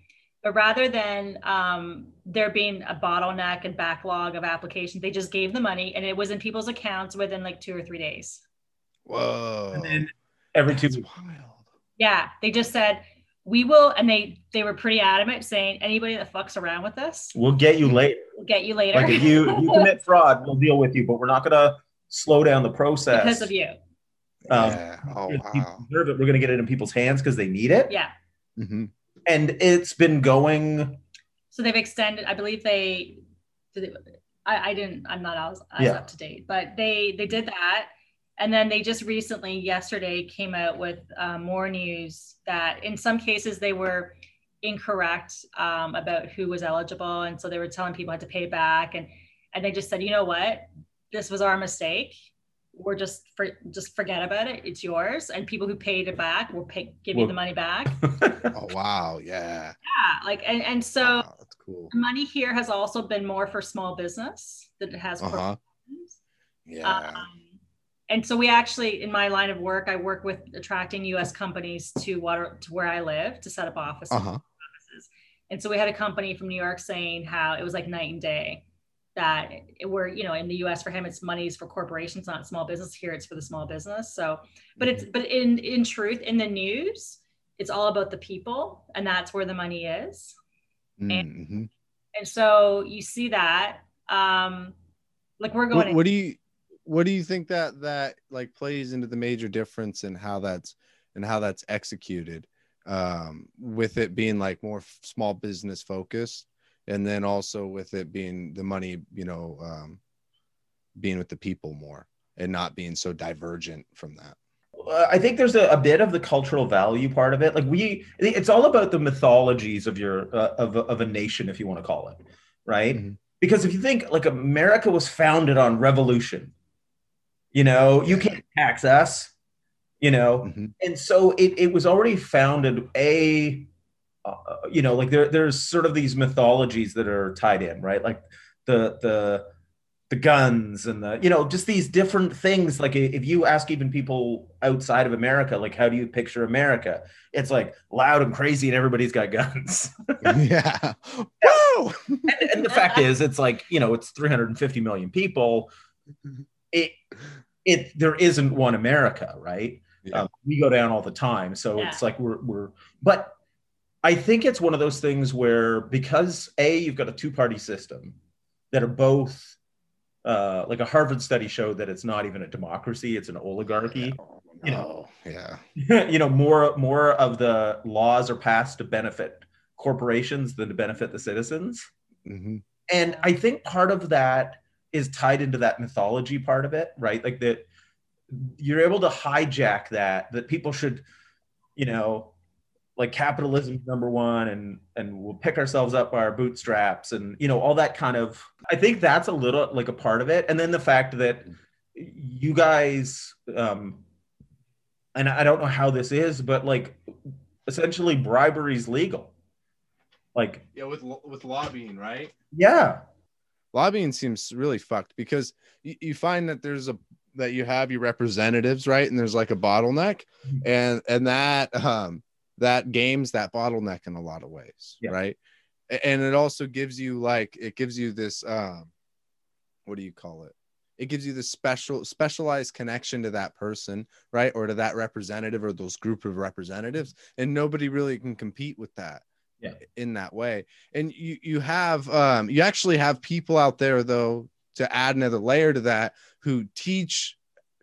but rather than um, there being a bottleneck and backlog of applications, they just gave the money and it was in people's accounts within like two or three days. Whoa and then every two weeks. wild Yeah, they just said we will, and they they were pretty adamant saying anybody that fucks around with this, We'll get you later. we'll get you later Like if you if you commit fraud, we'll deal with you, but we're not gonna slow down the process because of you. Um, yeah oh wow deserve it, We're gonna get it in people's hands because they need it. Yeah. Mhm. And it's been going. So they've extended. I believe they did. It, I, I didn't. I'm not as, as Yeah. up to date, but they they did that, and then they just recently, yesterday, came out with uh, more news that in some cases they were incorrect um, about who was eligible, and so they were telling people had to pay back, and and they just said, you know what, this was our mistake. We're just for just forget about it. It's yours, and people who paid it back will pay give Well- you the money back. Oh wow, yeah. Yeah, like and and so Wow, that's cool. the money here has also been more for small business than it has. Uh huh. Yeah. Um, and so we actually, in my line of work, I work with attracting U.S. companies to water to where I live to set up offices. Uh huh. offices. And so we had a company from New York saying how it was like night and day. That it, we're, you know, in the U.S. for him, it's money's for corporations, not small business. Here, it's for the small business. So, but it's but in in truth, in the news, it's all about the people, and that's where the money is. mm-hmm. And so you see that, um, like we're going. What, what do you what do you think that that like plays into the major difference in how that's and how that's executed um with it being like more f- small business focused and then also with it being the money you know um being with the people more and not being so divergent from that I think there's a, a bit of the cultural value part of it. Like we, it's all about the mythologies of your uh, of of a nation, if you want to call it, right? Mhm. Because if you think like America was founded on revolution, you know, you can't tax us, you know, Mhm. and so it, it was already founded a uh, you know like there there's sort of these mythologies that are tied in right? Like the the the guns and the you know just these different things. Like if you ask even people outside of america like how do you picture america? It's like loud and crazy and everybody's got guns. Yeah. Whoa! and, and the fact is it's like you know it's 350 million people. It it there isn't one america right Yeah. um, we go down all the time so Yeah. it's like we're we're but i think it's one of those things where because a you've got a two party system that are both uh, like a harvard study showed that it's not even a democracy it's an oligarchy Oh, you no. yeah you know more more of the laws are passed to benefit corporations than to benefit the citizens hmm and i think part of that is tied into that mythology part of it right? Like that you're able to hijack that that people should you know like capitalism number one and and we'll pick ourselves up by our bootstraps and you know all that kind of i think that's a little like a part of it. And then the fact that you guys um and i don't know how this is but like essentially bribery is legal. Like yeah with with lobbying right? Yeah lobbying seems really fucked because you, you find that there's a that you have your representatives right? And there's like a bottleneck Mhm. and and that um that games that bottleneck in a lot of ways Yeah. right? And it also gives you like it gives you this um what do you call it? It gives you the special specialized connection to that person right? Or to that representative or those group of representatives and nobody really can compete with that Yeah. in that way and you you have um you actually have people out there though to add another layer to that who teach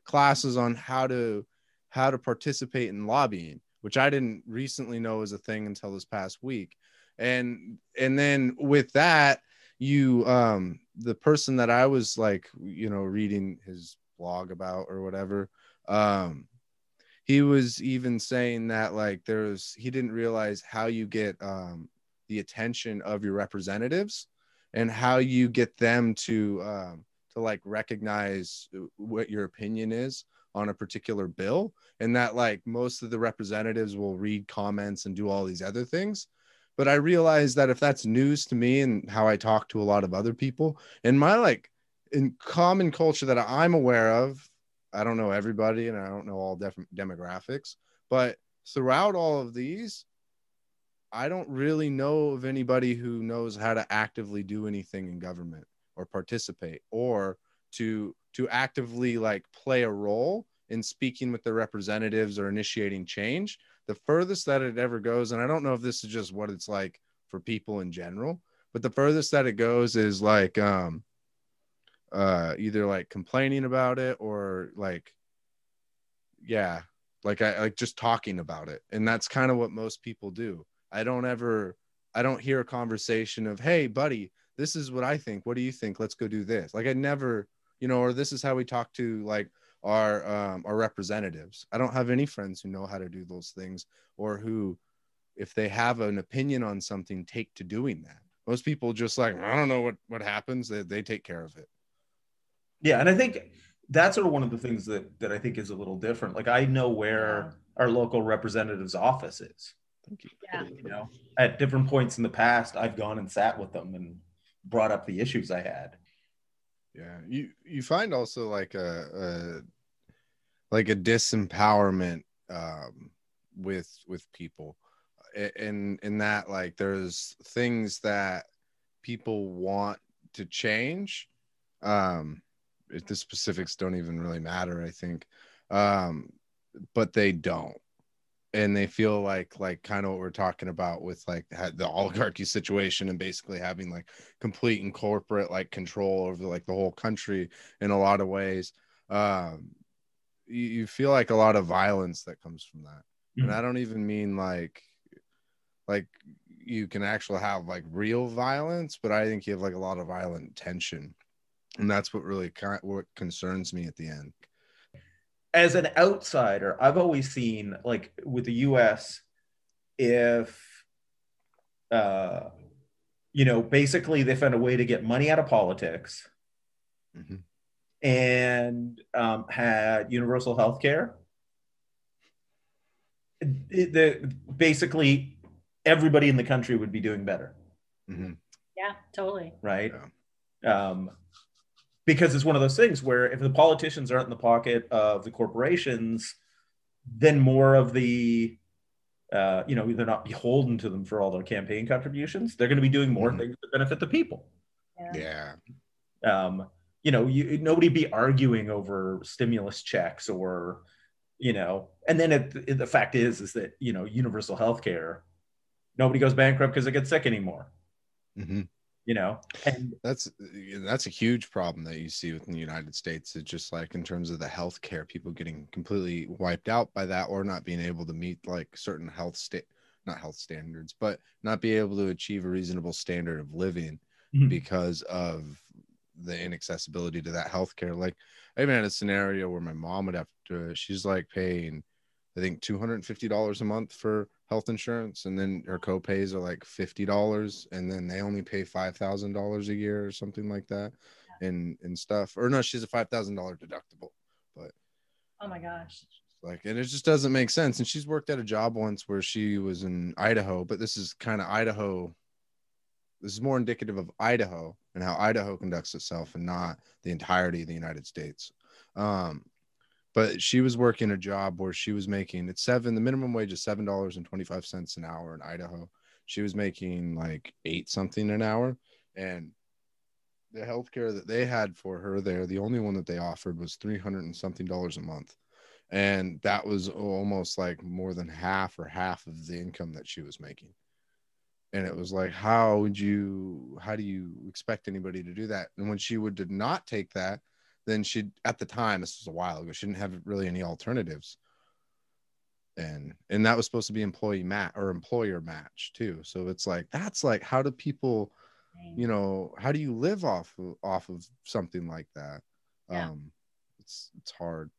classes on how to how to participate in lobbying which i didn't recently know was a thing until this past week and and then with that you um the person that i was like you know reading his blog about or whatever um he was even saying that like there's he didn't realize how you get um the attention of your representatives and how you get them to um to like recognize what your opinion is on a particular bill and that like most of the representatives will read comments and do all these other things. But i realized that if that's news to me and how i talk to a lot of other people in my like in common culture that i'm aware of i don't know everybody and i don't know all different demographics but throughout all of these i don't really know of anybody who knows how to actively do anything in government or participate or to to actively like play a role in speaking with their representatives or initiating change. The furthest that it ever goes and i don't know if this is just what it's like for people in general but the furthest that it goes is like um uh either like complaining about it or like yeah like i like just talking about it. And that's kind of what most people do. I don't ever i don't hear a conversation of hey buddy this is what i think. What do you think? Let's go do this. Like i never you know or this is how we talk to like our um our representatives. I don't have any friends who know how to do those things or who if they have an opinion on something take to doing that. Most people just like i don't know what what happens. They, they take care of it Yeah, and I think that's sort of one of the things that that I think is a little different. Like I know where our local representative's office is. thank you Yeah. You know, at different points in the past, I've gone and sat with them and brought up the issues I had. yeah you you find also like a, a like a disempowerment um with with people I- in in that like there's things that people want to change um it- the specifics don't even really matter i think. Um but they don't. And they feel like like kind of what we're talking about with like the oligarchy situation and basically having like complete and corporate like control over like the whole country in a lot of ways. Um you, you feel like a lot of violence that comes from that. And Mhm. i don't even mean like like you can actually have like real violence but i think you have like a lot of violent tension and that's what really kind what concerns me at the end As an outsider, I've always seen like with the US, if uh you know, basically they found a way to get money out of politics Mhm. and um, had universal health care. The, basically, everybody in the country would be doing better, Mhm. Yeah, totally. right? Um, because it's one of those things where if the politicians aren't in the pocket of the corporations, then more of the uh, you know, they're not beholden to them for all their campaign contributions. They're going to be doing more Mhm. things that benefit the people. Yeah. yeah um, you know, you, nobody be arguing over stimulus checks or, you know, and then it, it- the fact is, is that, you know, universal health care, nobody goes bankrupt because they get sick anymore, Mhm. You know, and that's that's a huge problem that you see within the united states it's just like in terms of the healthcare people getting completely wiped out by that or not being able to meet like certain health state not health standards but not be able to achieve a reasonable standard of living Mhm. because of the inaccessibility to that healthcare like i even had a scenario where my mom would have to she's like paying i think $250 a month for health insurance and then her co-pays are like $50 and then they only pay $5000 a year or something like that and and stuff. Or no she's a $5000 deductible but Oh my gosh. like and it just doesn't make sense and she's worked at a job once where she was in idaho but this is kind of idaho this is more indicative of idaho and how idaho conducts itself and not the entirety of the united states. Um but she was working a job where she was making it's seven the minimum wage is seven dollars and 25 cents an hour in idaho. She was making like eight something an hour. And the healthcare that they had for her there the only one that they offered was 300 and something dollars a month. And that was almost like more than half or half of the income that she was making. And it was like how would you how do you expect anybody to do that? And when she would did not take that then she at the time this was a while ago she didn't have really any alternatives and and that was supposed to be employee mat or employer match too so it's like that's like how do people you know how do you live off of, off of something like that Yeah. um it's it's hard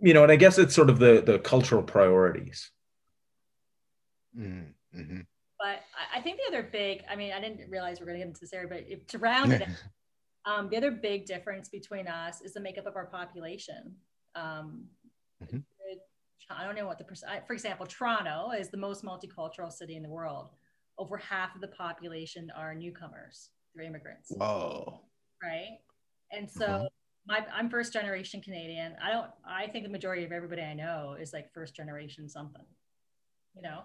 you know, and I guess it's sort of the, the cultural priorities. Mhm, mhm. But I- I think the other big, I mean, I didn't realize we are going to get into this area, but if, to round it, out, um, the other big difference between us is the makeup of our population. Um, Mhm. it- I don't know what the percent, for example, Toronto is the most multicultural city in the world. Over half of the population are newcomers, they're immigrants. whoa right? And so Mhm. my, I'm first generation Canadian. I don't. I think the majority of everybody I know is like first generation something, you know.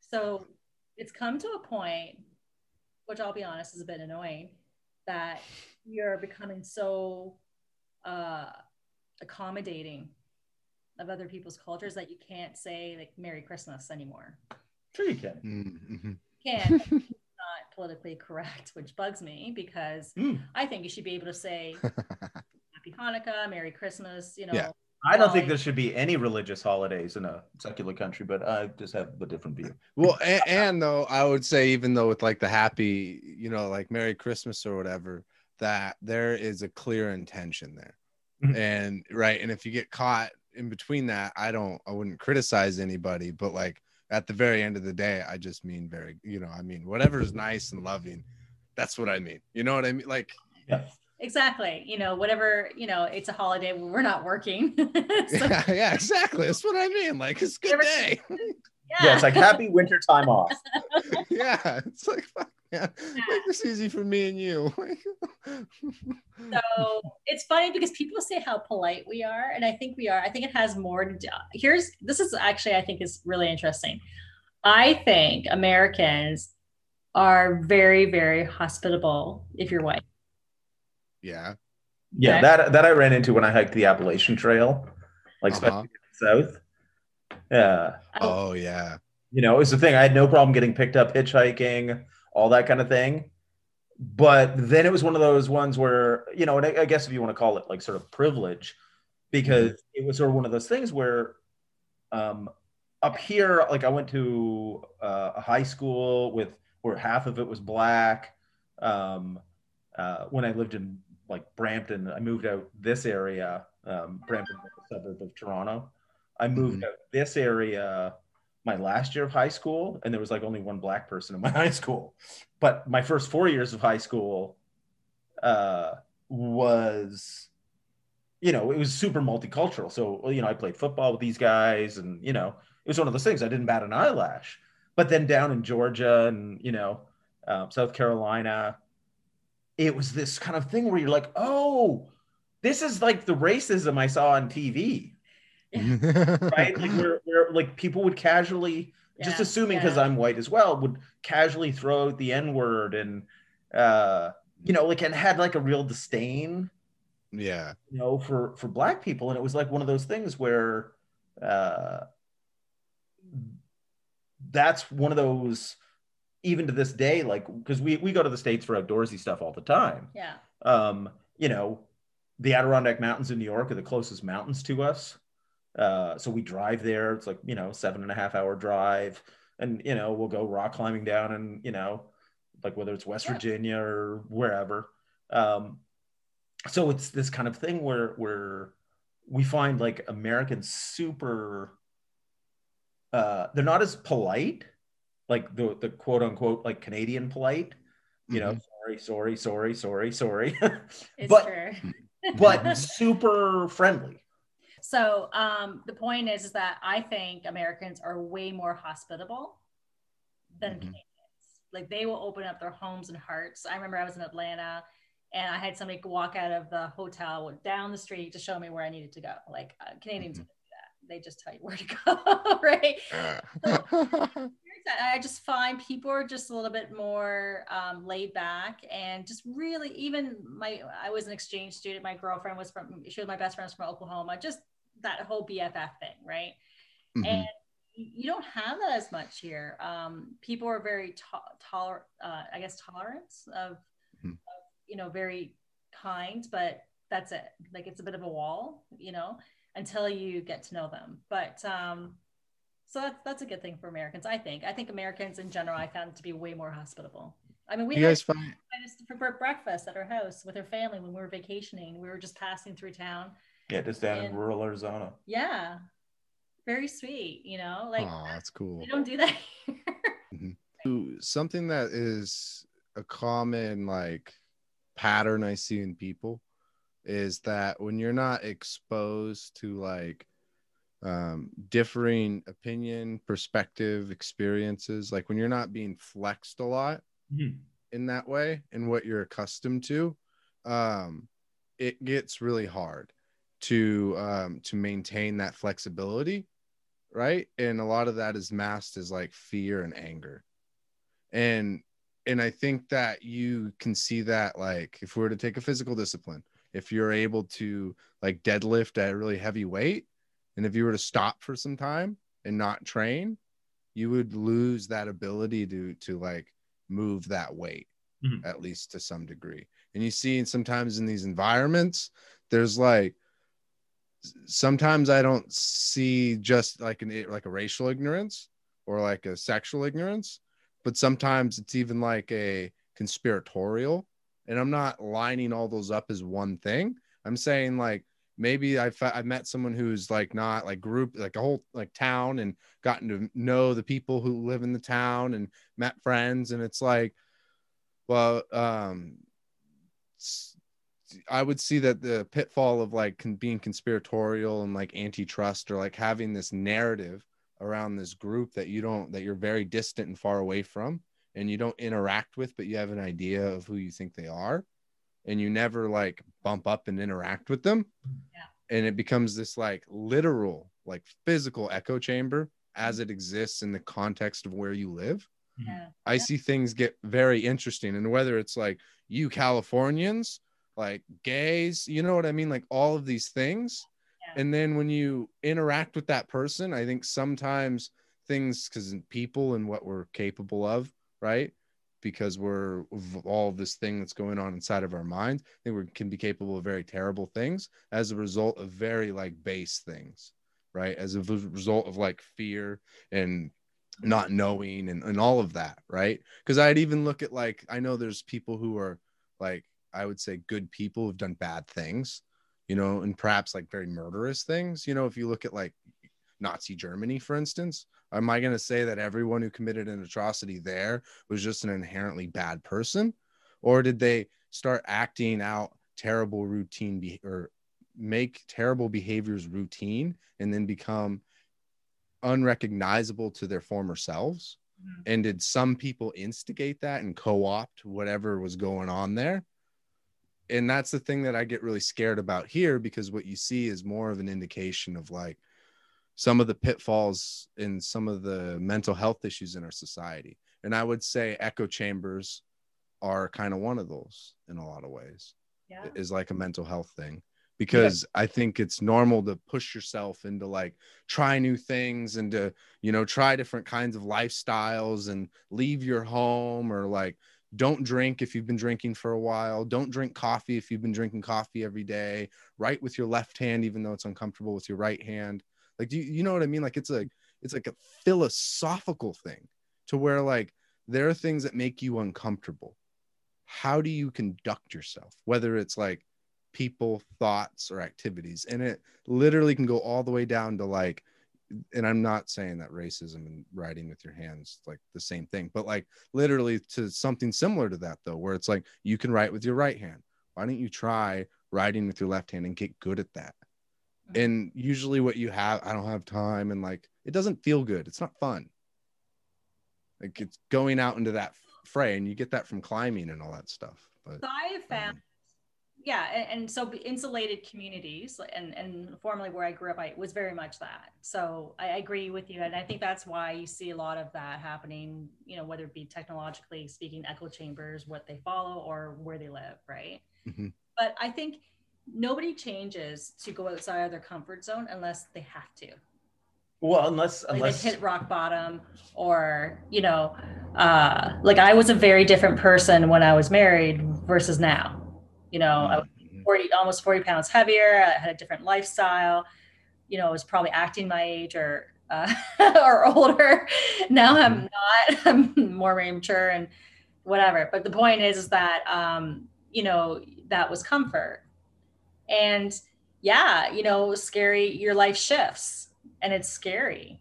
So it's come to a point, which I'll be honest is a bit annoying, that you're becoming so uh, accommodating of other people's cultures that you can't say like Merry Christmas anymore. Sure, you can. Mhm. You Can't. Not politically correct, which bugs me because Mm. I think you should be able to say Happy Hanukkah, Merry Christmas, you know. Yeah. I don't think there should be any religious holidays in a secular country, but I just have a different view. well and, and though i would say even though with like the happy you know like merry christmas or whatever that there is a clear intention there Mhm. and right and if you get caught in between that i don't i wouldn't criticize anybody but like at the very end of the day, I just mean very, you know, I mean whatever is nice and loving. That's what I mean. You know what I mean? Like, Yeah. Exactly. You know, whatever, you know, it's a holiday we're not working. So, yeah, yeah, exactly. That's what I mean. Like, it's a good day. Yeah, it's like happy winter time off. yeah, it's like, fuck, yeah, make this easy for me and you. so it's funny because people say how polite we are and i think we are i think it has more to do here's this is actually i think is really interesting i think americans are very very hospitable if you're white yeah. Yeah, Okay. that that I ran into when I hiked the Appalachian Trail, like Uh-huh. especially in the south. Yeah, Oh yeah. you know, it was the thing. I had no problem getting picked up hitchhiking, all that kind of thing. But then it was one of those ones where, you know, and I, I guess if you want to call it like sort of privilege, because it was sort of one of those things where um, up here, like I went to uh, a high school with where half of it was black. Um, uh, when I lived in like Brampton, I moved out this area. Um, Brampton, suburb of Toronto. I moved out this area my last year of high school, and there was like only one black person in my high school. But my first four years of high school uh, was, you know, it was super multicultural. So, you know, I played football with these guys, and, you know, it was one of those things I didn't bat an eyelash. But then down in Georgia and, you know, um, South Carolina, it was this kind of thing where you're like, oh, this is like the racism I saw on TV right? Like where, where like people would casually, just assuming because yeah. I'm white as well, would casually throw out the N word and uh, you know, like and had like a real disdain, yeah. you know, for for black people, and it was like one of those things where uh, that's one of those. Even to this day, like because we we go to the states for outdoorsy stuff all the time, yeah um, you know, the Adirondack Mountains in New York are the closest mountains to us. Uh, so we drive there. It's like, you know, seven and a half hour drive. And, you know, we'll go rock climbing down and, you know, like whether it's West Yeah. Virginia or wherever. Um, so it's this kind of thing where, where we find like Americans super, uh, they're not as polite, like the, the quote unquote, like Canadian polite, you know, sorry, sorry, sorry, sorry, sorry. it's But- true but super friendly. So um, the point is, is that I think Americans are way more hospitable than Mhm. Canadians. Like they will open up their homes and hearts. I remember I was in Atlanta and I had somebody walk out of the hotel down the street to show me where I needed to go. Like uh, Canadians Mhm. don't that. They just tell you where to go, right? Mhm. I just find people are just a little bit more um, laid back and just really even my I was an exchange student. My girlfriend was from she was my best friend from Oklahoma. Just that whole BFF thing, right? Mhm. And you don't have that as much here. Um, people are very to- tolerant, uh, I guess, tolerance of, Mhm. of, you know, very kind, but that's it. Like it's a bit of a wall, you know, until you get to know them. But um, so that's that's a good thing for Americans, I think. I think Americans in general, I found to be way more hospitable. I mean, we you had guys find for breakfast at our house with our family when we were vacationing. We were just passing through town. Yeah, just down in rural Arizona. Yeah, very sweet. You know, like oh, that's cool. we don't do that. Mm-hmm. Ooh, something that is a common like pattern I see in people is that when you're not exposed to like um differing opinion, perspective, experiences, like when you're not being flexed a lot in that way and what you're accustomed to, um it gets really hard to um to maintain that flexibility, right? And a lot of that is masked as like fear and anger and and i think that you can see that like if we were to take a physical discipline if you're able to like deadlift at a really heavy weight and if you were to stop for some time and not train you would lose that ability to to like move that weight Mhm. at least to some degree. And you see sometimes in these environments there's like sometimes i don't see just like an like a racial ignorance or like a sexual ignorance but sometimes it's even like a conspiratorial. And i'm not lining all those up as one thing. I'm saying like maybe I've I've met someone who's like not like group like a whole like town and gotten to know the people who live in the town and met friends. And it's like well um I would see that the pitfall of like con- being conspiratorial and like antitrust or like having this narrative around this group that you don't that you're very distant and far away from and you don't interact with but you have an idea of who you think they are and you never like bump up and interact with them Yeah. and it becomes this like literal like physical echo chamber as it exists in the context of where you live Yeah. Mm-hmm. i see things get very interesting and whether it's like you californians like gays you know what i mean like all of these things Yeah. and then when you interact with that person i think sometimes things because people and what we're capable of right because we're all this thing that's going on inside of our mind i think we can be capable of very terrible things as a result of very like base things right? As a result of like fear and not knowing and, and all of that right? Because i'd even look at like i know there's people who are like i would say good people who've done bad things you know and perhaps like very murderous things you know if you look at like nazi germany for instance am i going to say that everyone who committed an atrocity there was just an inherently bad person? Or did they start acting out terrible routine be- or make terrible behaviors routine and then become unrecognizable to their former selves? Mhm. and did some people instigate that and co-opt whatever was going on there? And that's the thing that i get really scared about here because what you see is more of an indication of like some of the pitfalls in some of the mental health issues in our society. And i would say echo chambers are kind of one of those in a lot of ways. Yeah. is like a mental health thing because I think it's normal to push yourself into like try new things and to you know try different kinds of lifestyles and leave your home or like don't drink if you've been drinking for a while. Don't drink coffee if you've been drinking coffee every day. Write with your left hand even though it's uncomfortable with your right hand like do you, you know what i mean? Like it's like it's like a philosophical thing to where like there are things that make you uncomfortable. How do you conduct yourself? Whether it's like people thoughts or activities. And it literally can go all the way down to like and i'm not saying that racism and writing with your hands like the same thing but like literally to something similar to that though where it's like you can write with your right hand. Why don't you try writing with your left hand and get good at that and usually what you have i don't have time and like it doesn't feel good it's not fun like it's going out into that fray and you get that from climbing and all that stuff but So I have found, yeah, and, and so insulated communities, and and formerly where I grew up, I was very much that. So I agree with you, and I think that's why you see a lot of that happening. You know, whether it be technologically speaking, echo chambers, what they follow, or where they live, right? Mhm. But I think nobody changes to go outside of their comfort zone unless they have to. Well, unless like unless they hit rock bottom or you know uh like i was a very different person when i was married versus now. You know i was Mhm. 40 almost 40 pounds heavier. I had a different lifestyle. You know i was probably acting my age or uh, or older. Now i'm not. I'm more mature and whatever. But the point is is that um you know that was comfort and yeah you know scary your life shifts and it's scary.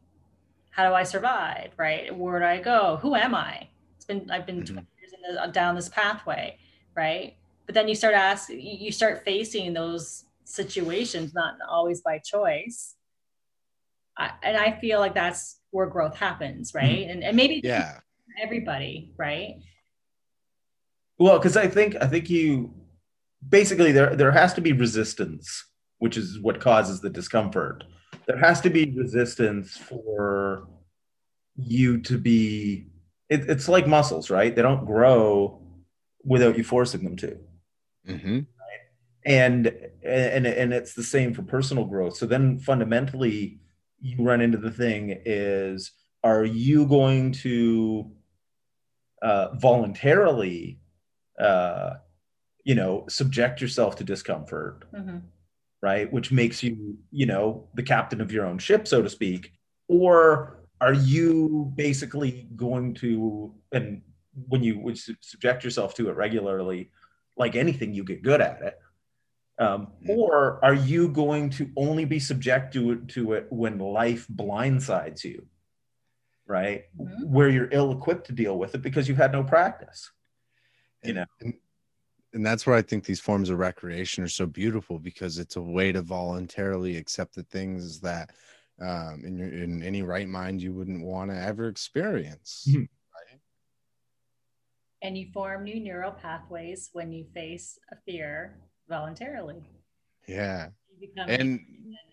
How do i survive right? Where do i go? Who am i? It's been i've been Mhm. 20 years in the, down this pathway right? But then you start asking you start facing those situations not always by choice. I, and i feel like that's where growth happens right? And, and maybe yeah. everybody right? Well, because I think I think you basically there there has to be resistance, which is what causes the discomfort. There has to be resistance for you to be. It, it's like muscles, right? They don't grow without you forcing them to. Mhm. and and and it's the same for personal growth so then fundamentally you run into the thing is are you going to uh, voluntarily uh, you know subject yourself to discomfort Mhm. right which makes you you know the captain of your own ship so to speak or are you basically going to and when you would subject yourself to it regularly like anything you get good at it Um, or are you going to only be subject to it, to it when life blindsides you, right? Mhm. Where you're ill equipped to deal with it because you've had no practice. You know. and, and that's where i think these forms of recreation are so beautiful because it's a way to voluntarily accept the things that um, in your in any right mind you wouldn't want to ever experience Mhm. And you form new neural pathways when you face a fear voluntarily. yeah You become and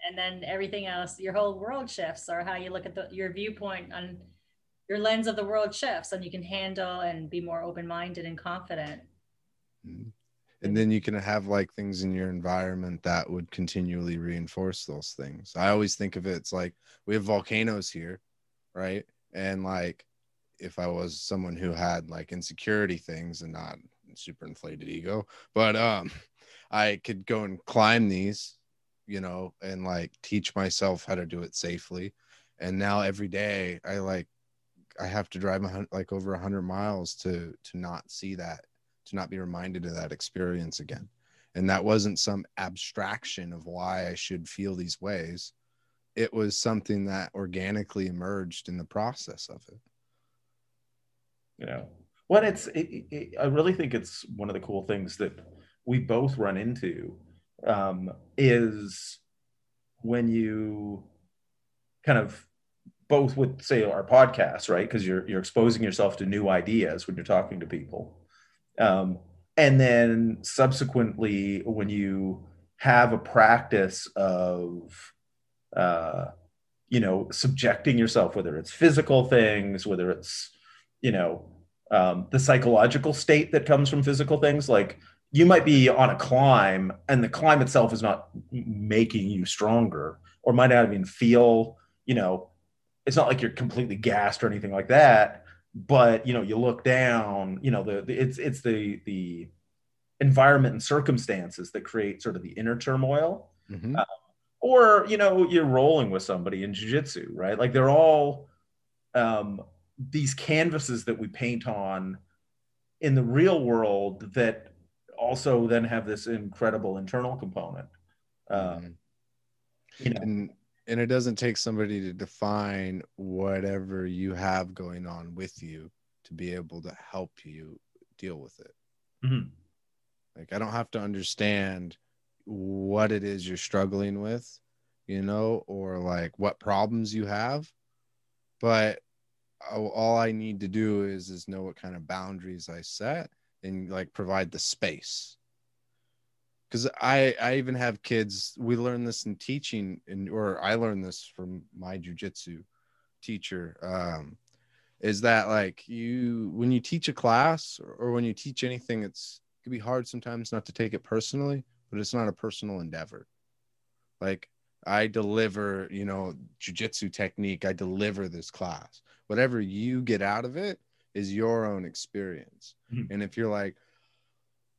and then everything else, your whole world shifts, or how you look at the, your viewpoint on your lens of the world shifts, and you can handle and be more open minded and confident. And then you can have like things in your environment that would continually reinforce those things. I always think of it it's like we have volcanoes here right? And like if i was someone who had like insecurity things and not super inflated ego but um i could go and climb these you know and like teach myself how to do it safely. And now every day i like i have to drive like over 100 miles to to not see that to not be reminded of that experience again. And that wasn't some abstraction of why I should feel these ways. It was something that organically emerged in the process of it. know what it's it, it, i really think it's one of the cool things that we both run into um, is when you kind of both with say our podcast right because you're you're exposing yourself to new ideas when you're talking to people um, and then subsequently when you have a practice of uh, you know subjecting yourself whether it's physical things whether it's you know um, the psychological state that comes from physical things like you might be on a climb and the climb itself is not making you stronger or might not even feel you know it's not like you're completely gassed or anything like that but you know you look down you know the, the it's it's the the environment and circumstances that create sort of the inner turmoil Mhm. or you know you're rolling with somebody in jiu-jitsu right like they're all um, these canvases that we paint on in the real world that also then have this incredible internal component uh, Mhm. you know and and it doesn't take somebody to define whatever you have going on with you to be able to help you deal with it. Mhm. Like I don't have to understand what it is you're struggling with, you know, or like what problems you have, but all all I need to do is is know what kind of boundaries I set and like provide the space. Because I I even have kids. We learn this in teaching, and or I learned this from my jujitsu teacher. Um, is that like you when you teach a class or, or when you teach anything, it's it can be hard sometimes not to take it personally, but it's not a personal endeavor. Like I deliver, you know, jujitsu technique. I deliver this class. Whatever you get out of it is your own experience. Mhm. And if you're like,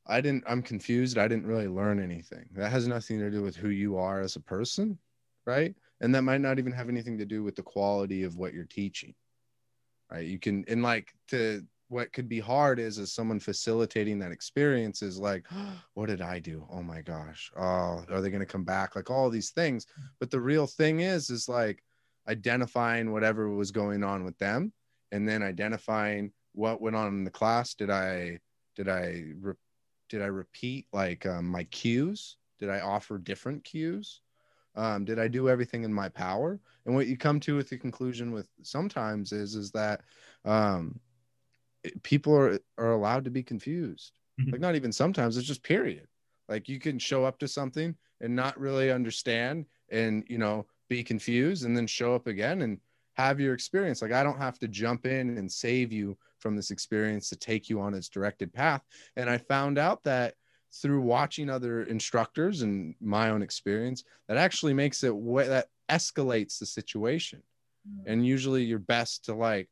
I didn't, I'm confused. I didn't really learn anything. That has nothing to do with who you are as a person, right? And that might not even have anything to do with the quality of what you're teaching, right? You can, and like to what could be hard is as someone facilitating that experience is like, what did I do? Oh my gosh. Oh, are they going to come back? Like all these things. But the real thing is, is like identifying whatever was going on with them and then identifying what went on in the class. Did I, did I, re- did I repeat like um, my cues? Did I offer different cues? Um, did I do everything in my power? And what you come to with the conclusion with sometimes is is that um, people are are allowed to be confused. Mhm. Like not even sometimes. It's just period. Like you can show up to something and not really understand, and you know be confused, and then show up again and have your experience. Like I don't have to jump in and save you from this experience to take you on its directed path. And I found out that through watching other instructors and my own experience, that actually makes it way that escalates the situation. And usually you're best to like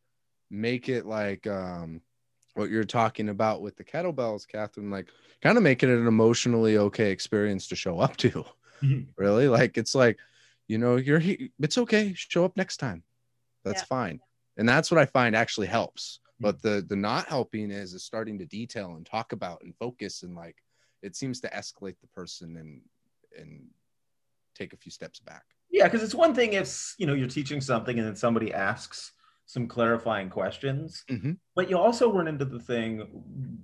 make it like um what you're talking about with the kettlebells, Catherine, like kind of making it an emotionally okay experience to show up to. Mhm. Really? Like it's like, you know, you're it's okay, show up next time. That's Yeah. fine. And that's what I find actually helps. But the the not helping is is starting to detail and talk about and focus and like it seems to escalate the person and and take a few steps back. Yeah, because it's one thing if you know you're teaching something and then somebody asks some clarifying questions, mm-hmm. but you also run into the thing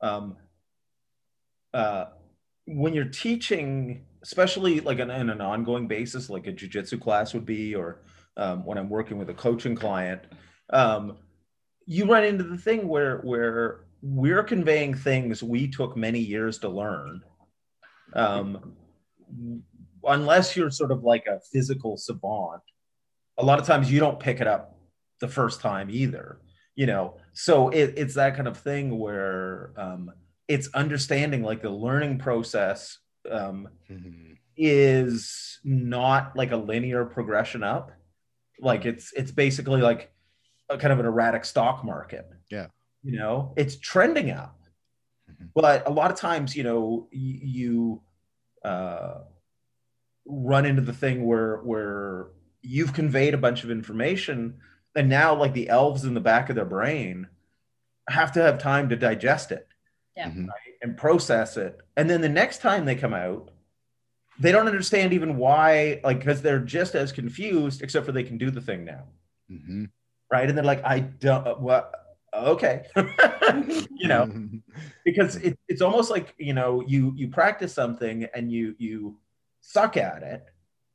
um, uh, when you're teaching, especially like on, on, an ongoing basis, like a jujitsu class would be, or um, when I'm working with a coaching client, um, you run into the thing where where we're conveying things we took many years to learn. Um, unless you're sort of like a physical savant, a lot of times you don't pick it up the first time either. You know, so it, it's that kind of thing where um, it's understanding like the learning process um, mm-hmm. is not like a linear progression up. Like it's it's basically like a kind of an erratic stock market. Yeah, you know, it's trending up, mm-hmm. but a lot of times, you know, y- you uh, run into the thing where where you've conveyed a bunch of information, and now like the elves in the back of their brain have to have time to digest it yeah. right, and process it. And then the next time they come out, they don't understand even why, like, because they're just as confused, except for they can do the thing now. Mm-hmm. Right. And they're like, I don't, uh, what? Okay. you know, because it, it's almost like, you know, you, you practice something and you, you suck at it.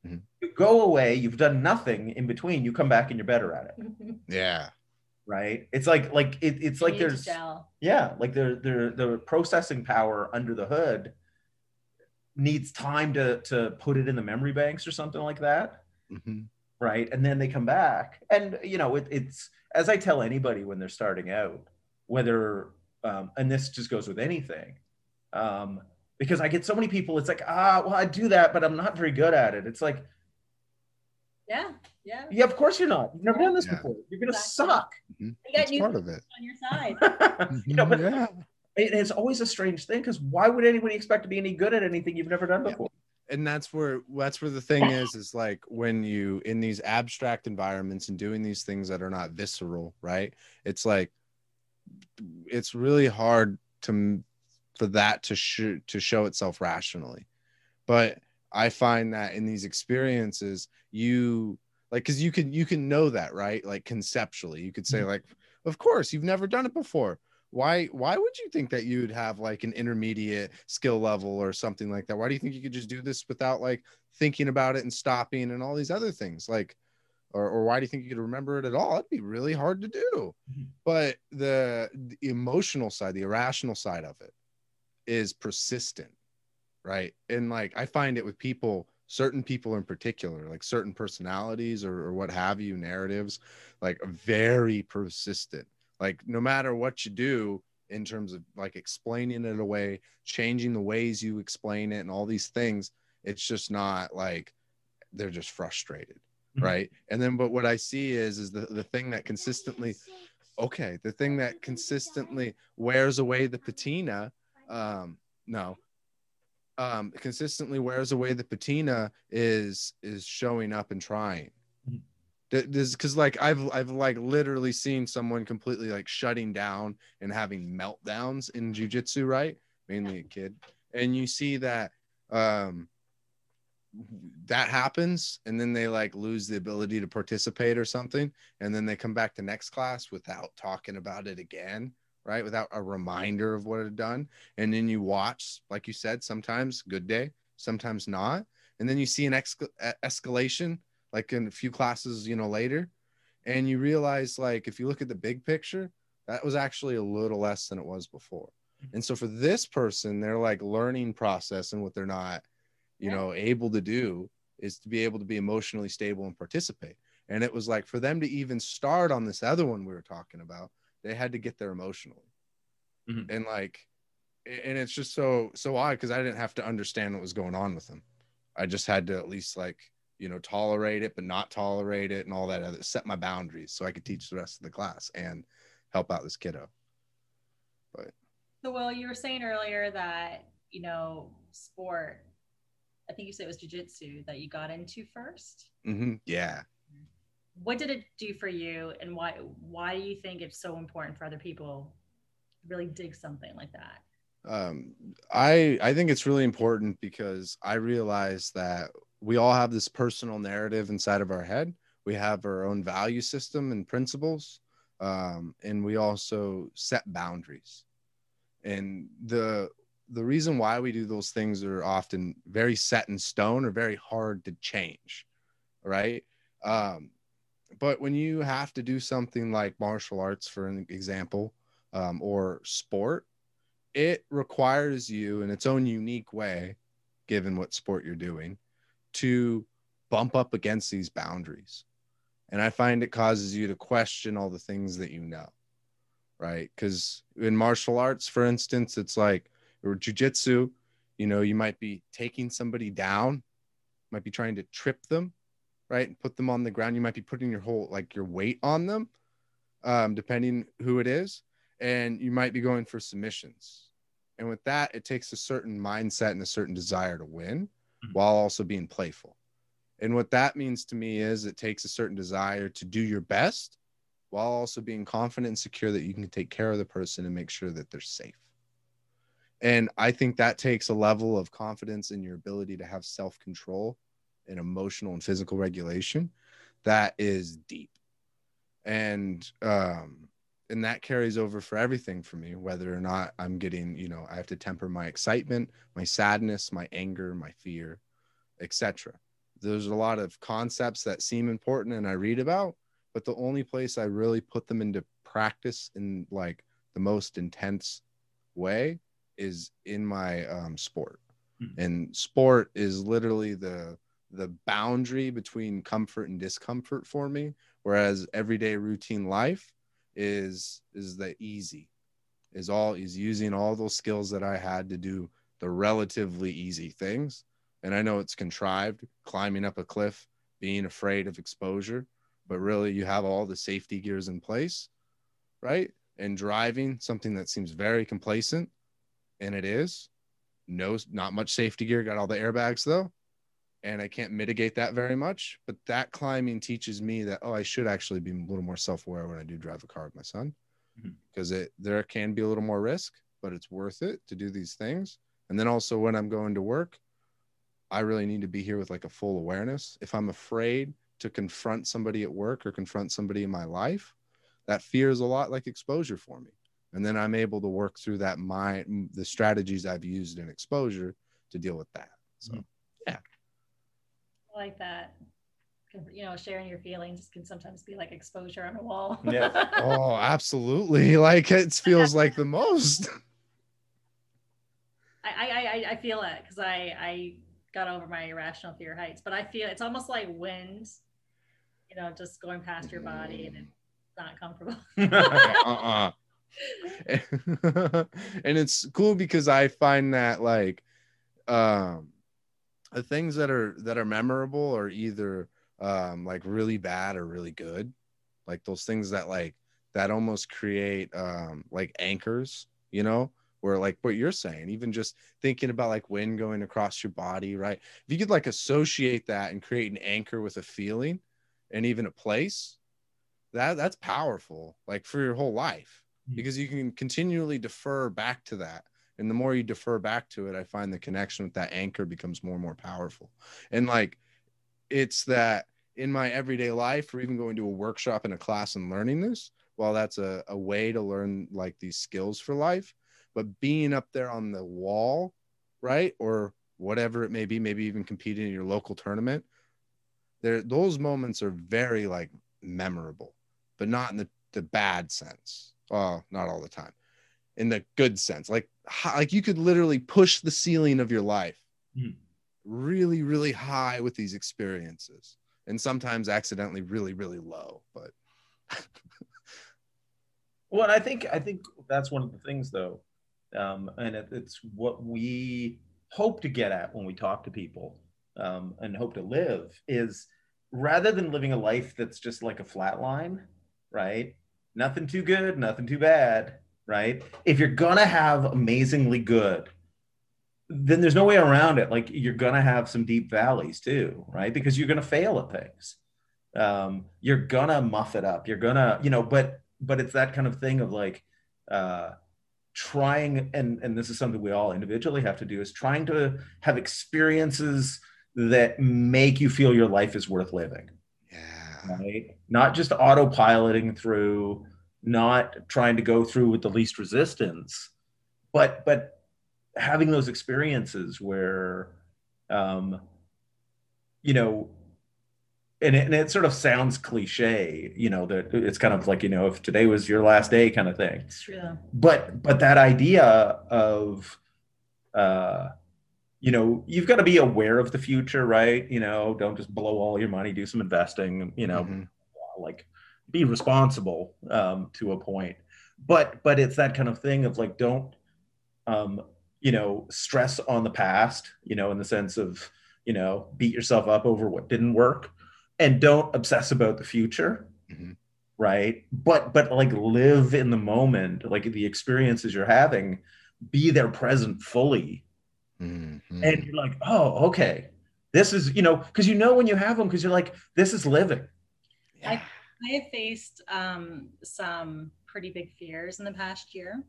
Mm-hmm. You go away, you've done nothing in between, you come back and you're better at it. Yeah right it's like like it, it's You like there's yeah like the the the processing power under the hood needs time to to put it in the memory banks or something like that Mhm. Right and then they come back and you know it, it's as i tell anybody when they're starting out whether um, and this just goes with anything um, because i get so many people it's like ah well i do that but i'm not very good at it it's like Yeah, yeah. yeah of course you're not you've never done this Yeah. before you're gonna Exactly. suck Mhm. You got new part of it. on your side. you know but yeah. it- it's always a strange thing because why would anybody expect to be any good at anything you've never done Yeah. before and that's where that's where the thing is is like when you in these abstract environments and doing these things that are not visceral right? It's like it's really hard to for that to sh- to show itself rationally. But i find that in these experiences you like because you can you can know that right? Like conceptually you could say mm-hmm. like of course you've never done it before why why would you think that you would have like an intermediate skill level or something like that? Why do you think you could just do this without like thinking about it and stopping and all these other things? Like or, or why do you think you could remember it at all? It'd be really hard to do. Mhm. but the, the emotional side the irrational side of it is persistent right? And like i find it with people certain people in particular like certain personalities or, or what have you narratives like very persistent like no matter what you do in terms of like explaining it away changing the ways you explain it and all these things it's just not like they're just frustrated Mhm. right and then but what i see is is the, the thing that consistently okay the thing that consistently wears away the patina um no um consistently wears away the patina is is showing up and trying this because like i've i've like literally seen someone completely like shutting down and having meltdowns in jujitsu right? Mainly a kid. And you see that um that happens and then they like lose the ability to participate or something and then they come back to next class without talking about it again right? Without a reminder of what it had done. And then you watch like you said sometimes good day sometimes not. And then you see an exca- e- escalation like in a few classes you know later. And you realize like if you look at the big picture that was actually a little less than it was before. And so for this person their like learning process and what they're not you Yeah. know able to do is to be able to be emotionally stable and participate. And it was like for them to even start on this other one we were talking about they had to get there emotionally. Mhm. and like and it's just so so odd because i didn't have to understand what was going on with them. I just had to at least like you know tolerate it but not tolerate it and all that other set my boundaries so i could teach the rest of the class and help out this kiddo but So, Will, you were saying earlier that, you know, sport, I think you said it was jujitsu that you got into first. hmm yeah What did it do for you and why why do you think it's so important for other people to really dig something like that? um, I I think it's really important because I realized that we all have this personal narrative inside of our head. We have our own value system and principles, um, and we also set boundaries. And the the reason why we do those things are often very set in stone or very hard to change, right? Um, but when you have to do something like martial arts, for an example, um, or sport, it requires you in its own unique way, given what sport you're doing, to bump up against these boundaries. And I find it causes you to question all the things that you know, right? Because in martial arts, for instance, it's like, or jujitsu, you know, you might be taking somebody down, might be trying to trip them, right? And put them on the ground. You might be putting your whole, like your weight on them, um, depending who it is. And you might be going for submissions. And with that, it takes a certain mindset and a certain desire to win mm-hmm. while also being playful. And what that means to me is it takes a certain desire to do your best while also being confident and secure that you can take care of the person and make sure that they're safe. And I think that takes a level of confidence in your ability to have self control and emotional and physical regulation that is deep. And, um, and that carries over for everything for me whether or not i'm getting you know i have to temper my excitement my sadness my anger my fear etc there's a lot of concepts that seem important and i read about but the only place i really put them into practice in like the most intense way is in my um, sport mm-hmm. and sport is literally the the boundary between comfort and discomfort for me whereas everyday routine life is is the easy is all is using all those skills that i had to do the relatively easy things. And i know it's contrived climbing up a cliff being afraid of exposure but really you have all the safety gears in place right? And driving something that seems very complacent and it is. No not much safety gear got all the airbags though and I can't mitigate that very much. But that climbing teaches me that oh, I should actually be a little more self-aware when I do drive a car with my son, because mm-hmm. it there can be a little more risk, but it's worth it to do these things. And then also when I'm going to work, I really need to be here with like a full awareness. If I'm afraid to confront somebody at work or confront somebody in my life, that fear is a lot like exposure for me. And then I'm able to work through that mind, the strategies I've used in exposure to deal with that. So, mm-hmm. Yeah like that you know sharing your feelings can sometimes be like exposure on a wall. Yeah. Oh absolutely. Like it feels like the most. I, I i feel it because i i got over my irrational fear heights but i feel it's almost like wind you know just going past your body and it's not comfortable. Uh-uh. and it's cool because i find that like um the things that are that are memorable are either um like really bad or really good. Like those things that like that almost create um like anchors you know where like what you're saying even just thinking about like wind going across your body right? If you could like associate that and create an anchor with a feeling and even a place that that's powerful like for your whole life hmm. because you can continually defer back to that and the more you defer back to it i find the connection with that anchor becomes more and more powerful. And like it's that in my everyday life or even going to a workshop in a class and learning this well that's a, a way to learn like these skills for life but being up there on the wall right or whatever it may be maybe even competing in your local tournament there those moments are very like memorable but not in the, the bad sense. Well not all the time in the good sense like like you could literally push the ceiling of your life mm. really really high with these experiences and sometimes accidentally really really low but well i think i think that's one of the things though um, and it, it's what we hope to get at when we talk to people um, and hope to live is rather than living a life that's just like a flat line right nothing too good nothing too bad right? If you're gonna have amazingly good, then there's no way around it. Like you're gonna have some deep valleys too, right? Because you're gonna fail at things. Um, you're gonna muff it up. You're gonna, you know, but but it's that kind of thing of like uh, trying and and this is something we all individually have to do is trying to have experiences that make you feel your life is worth living Yeah. right not just autopiloting through not trying to go through with the least resistance but but having those experiences where um you know and it, and it sort of sounds cliche you know that it's kind of like you know if today was your last day kind of thing It's true. but but that idea of uh you know you've got to be aware of the future right you know don't just blow all your money do some investing you know Mhm. like be responsible um to a point. But but it's that kind of thing of like don't um you know stress on the past you know in the sense of you know beat yourself up over what didn't work and don't obsess about the future Mhm. right? But but like live in the moment like the experiences you're having be there present fully. Mhm. and you're like oh okay. This is you know because you know when you have them because you're like this is living. I, I have faced um, some pretty big fears in the past year.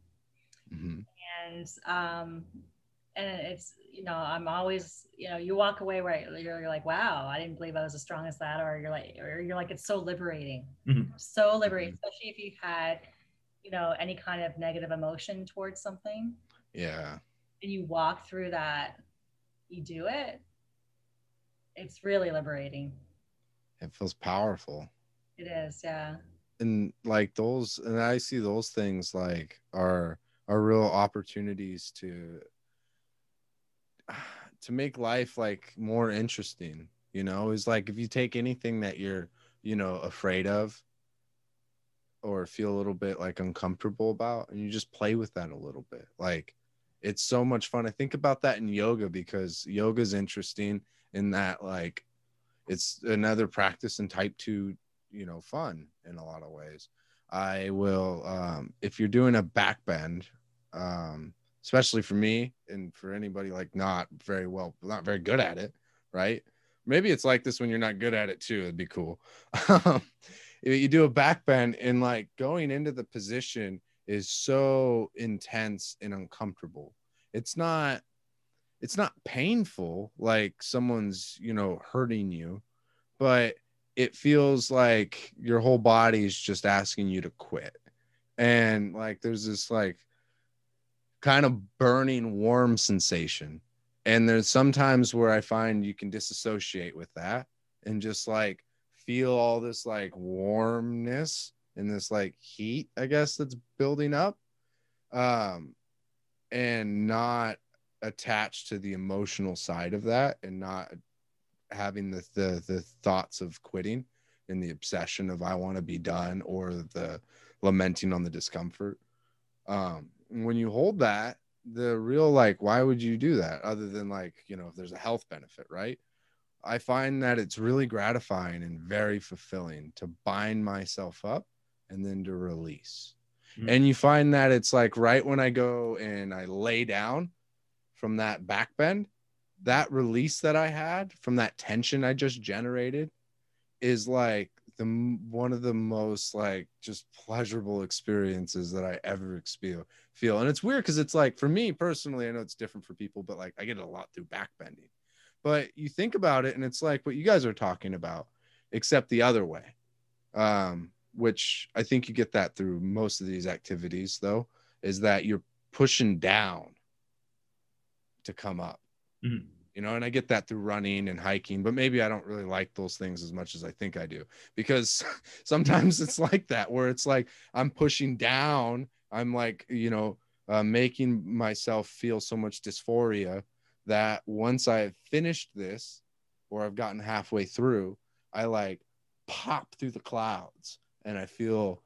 Mhm. and um and it's you know i'm always you know you walk away where you're, you're like wow i didn't believe i was as strong as that or you're like or you're like it's so liberating Mhm. so liberating especially if you had you know any kind of negative emotion towards something Yeah. and you walk through that you do it it's really liberating It feels powerful. It is yeah. And like those and i see those things like are are real opportunities to to make life like more interesting you know? Is like if you take anything that you're you know afraid of or feel a little bit like uncomfortable about and you just play with that a little bit like it's so much fun. I think about that in yoga because yoga is interesting in that like it's another practice in type 2 you know fun in a lot of ways. I will um if you're doing a back bend um especially for me and for anybody like not very well not very good at it right? Maybe it's like this when you're not good at it too it'd be cool. Um, you do a back bend and like going into the position is so intense and uncomfortable it's not it's not painful like someone's you know hurting you but it feels like your whole body is just asking you to quit. And like there's this like kind of burning warm sensation. And there's sometimes where i find you can disassociate with that and just like feel all this like warmness and this like heat i guess that's building up um and not attached to the emotional side of that and not having the the, the thoughts of quitting and the obsession of i want to be done or the lamenting on the discomfort. Um when you hold that the real like why would you do that other than like you know if there's a health benefit right? I find that it's really gratifying and very fulfilling to bind myself up and then to release. Mhm. and you find that it's like right when i go and i lay down from that back bend that release that i had from that tension i just generated is like the one of the most like just pleasurable experiences that i ever experience feel and it's weird because it's like for me personally i know it's different for people but like i get it a lot through backbending. but you think about it and it's like what you guys are talking about except the other way um which i think you get that through most of these activities though is that you're pushing down to come up Mhm. you know and i get that through running and hiking but maybe i don't really like those things as much as i think i do because sometimes it's like that where it's like i'm pushing down i'm like you know uh, making myself feel so much dysphoria that once i've finished this or i've gotten halfway through i like pop through the clouds and i feel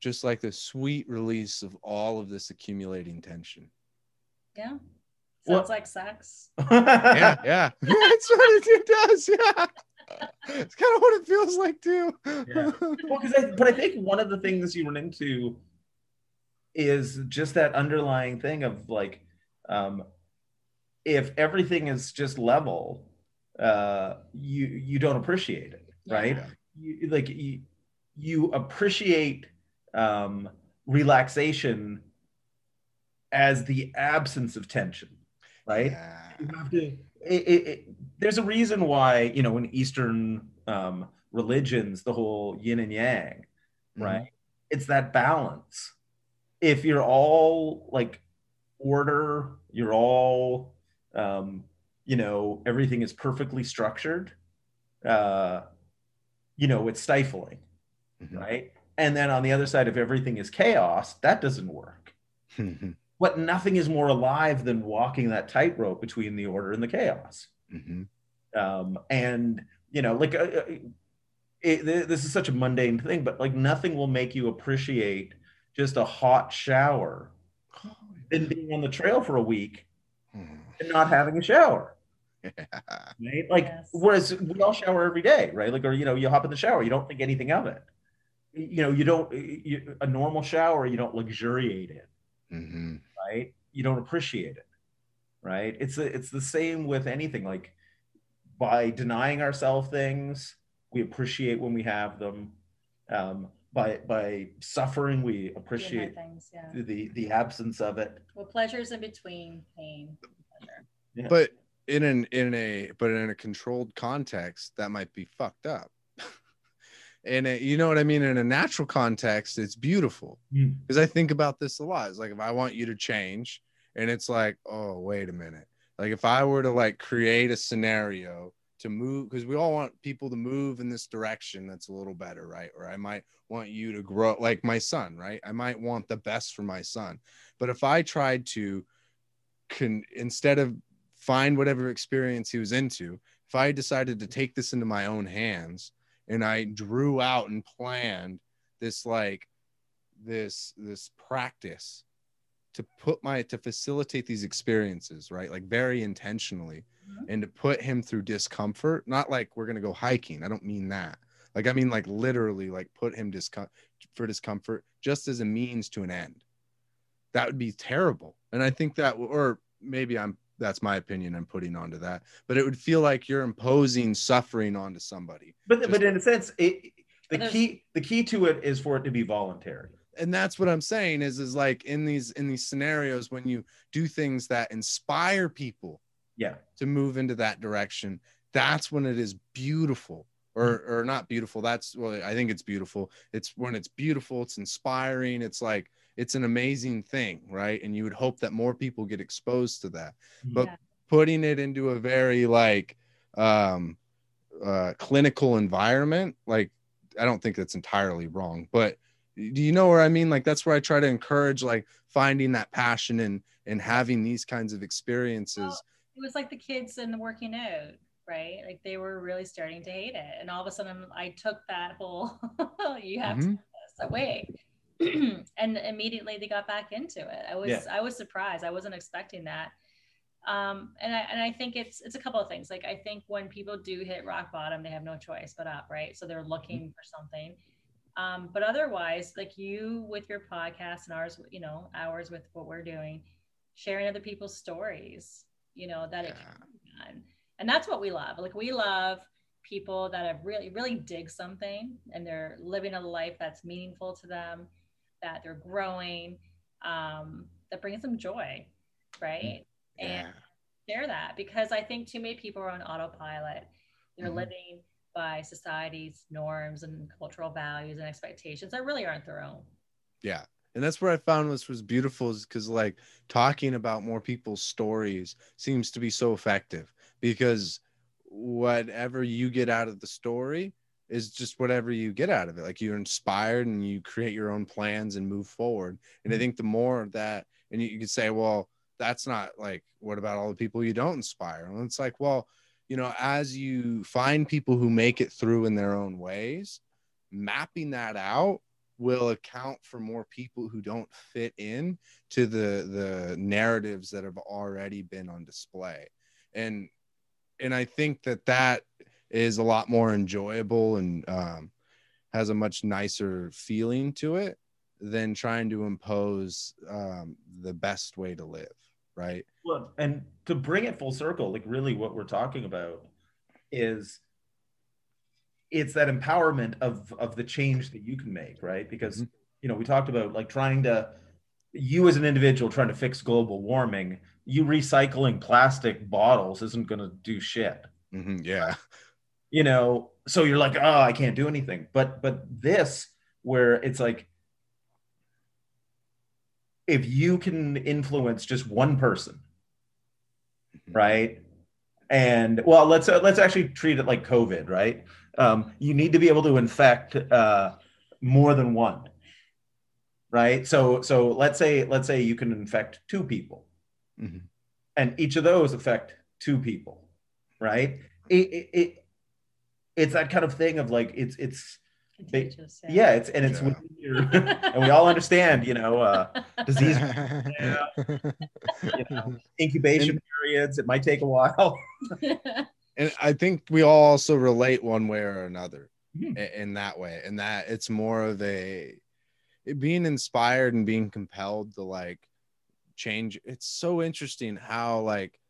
just like the sweet release of all of this accumulating tension yeah sounds Well- like sex yeah, yeah. Yeah, that's what it, it does. Yeah. It's kind of what it feels like too. Yeah. well, because I, but I think one of the things you run into is just that underlying thing of like, um, if everything is just level, uh, you you don't appreciate it, right? Yeah. You, like you, you appreciate um, relaxation as the absence of tension, right? Yeah. You have to. It, it, it, there's a reason why you know in Eastern um, religions the whole yin and yang, right? It's that balance. If you're all like order, you're all, um, you know, everything is perfectly structured. Uh, you know, it's stifling, Mhm. right? And then on the other side, if everything is chaos, that doesn't work. But nothing is more alive than walking that tightrope between the order and the chaos. Mhm. Um, and you know, like uh, uh, it, this is such a mundane thing, but like nothing will make you appreciate just a hot shower than being on the trail for a week Mhm. and not having a shower. Yeah. Right? Like, Yes. whereas we all shower every day, right? Like, or you know, you hop in the shower, you don't think anything of it. You know, you don't you, a normal shower, you don't luxuriate it. Mhm. right you don't appreciate it right it's a, it's the same with anything like by denying ourselves things we appreciate when we have them um, by by suffering we appreciate things, yeah. the the absence of it Well, pleasures in between pain. Yeah. But in an in a but in a controlled context, that might be fucked up. And you know what I mean? In a natural context, it's beautiful Mm. because I think about this a lot. It's like if I want you to change, and it's like, oh, wait a minute. Like if I were to like create a scenario to move, because we all want people to move in this direction that's a little better, right? Or I might want you to grow like my son, right? I might want the best for my son. But if I tried to can instead of find whatever experience he was into, if I decided to take this into my own hands and I drew out and planned this like this this practice to put my to facilitate these experiences right? Like very intentionally Mhm. and to put him through discomfort. Not like we're gonna go hiking. I don't mean that. Like i mean like literally like put him discom- for discomfort just as a means to an end. That would be terrible. And i think that or maybe i'm that's my opinion i'm putting onto that. But it would feel like you're imposing suffering onto somebody. But Just- but in a sense it the key the key to it is for it to be voluntary. And that's what i'm saying is is like in these in these scenarios when you do things that inspire people yeah. to move into that direction that's when it is beautiful or or not beautiful. That's well i think it's beautiful. It's when it's beautiful it's inspiring. It's like it's an amazing thing right and you would hope that more people get exposed to that but Yeah. putting it into a very like um uh clinical environment like i don't think that's entirely wrong but do you know where i mean like that's where i try to encourage like finding that passion and and having these kinds of experiences Well, it was like the kids in the working out, right? Like they were really starting to hate it. And all of a sudden I took that whole you have to Mhm. do this away. and immediately they got back into it. I was Yeah. I was surprised. I wasn't expecting that. Um, and I and I think it's it's a couple of things. Like I think when people do hit rock bottom, they have no choice but up, right? So they're looking for something. Um, but otherwise, like you with your podcast and ours, you know, ours with what we're doing, sharing other people's stories, you know, that it Yeah. can be done. And that's what we love. Like we love people that have really, really dig something and they're living a life that's meaningful to them, that they're growing, um, that brings them joy, right? yeah And share that because I think too many people are on autopilot. They're Mhm. living by society's norms and cultural values and expectations that really aren't their own. yeah and that's where i found was was beautiful is because like talking about more people's stories seems to be so effective because whatever you get out of the story is just whatever you get out of it. Like you're inspired and you create your own plans and move forward. And i mm-hmm. think the more of that and you, you could say well that's not like what about all the people you don't inspire? And it's like well you know as you find people who make it through in their own ways mapping that out will account for more people who don't fit in to the the narratives that have already been on display. And and i think that that is a lot more enjoyable and um, has a much nicer feeling to it than trying to impose um, the best way to live right Well, and to bring it full circle, like really what we're talking about is it's that empowerment of of the change that you can make, right? Because Mhm. you know, we talked about like trying to you as an individual trying to fix global warming, you recycling plastic bottles isn't going to do shit. Mhm, yeah. You know, so you're like, oh, I can't do anything. But but this where it's like if you can influence just one person, Mhm. right? And well, let's uh, let's actually treat it like COVID, right? Um, you need to be able to infect uh, more than one, right? So so let's say let's say you can infect two people, Mhm. and each of those affect two people, right? It, it, it it's that kind of thing of like it's it's Contagious, yeah it's and it's Yeah. within your, and we all understand you know uh, disease you know, incubation periods it might take a while and I think we all also relate one way or another Mhm. i- in that way, and that it's more of a it being inspired and being compelled to like change. It's so interesting how like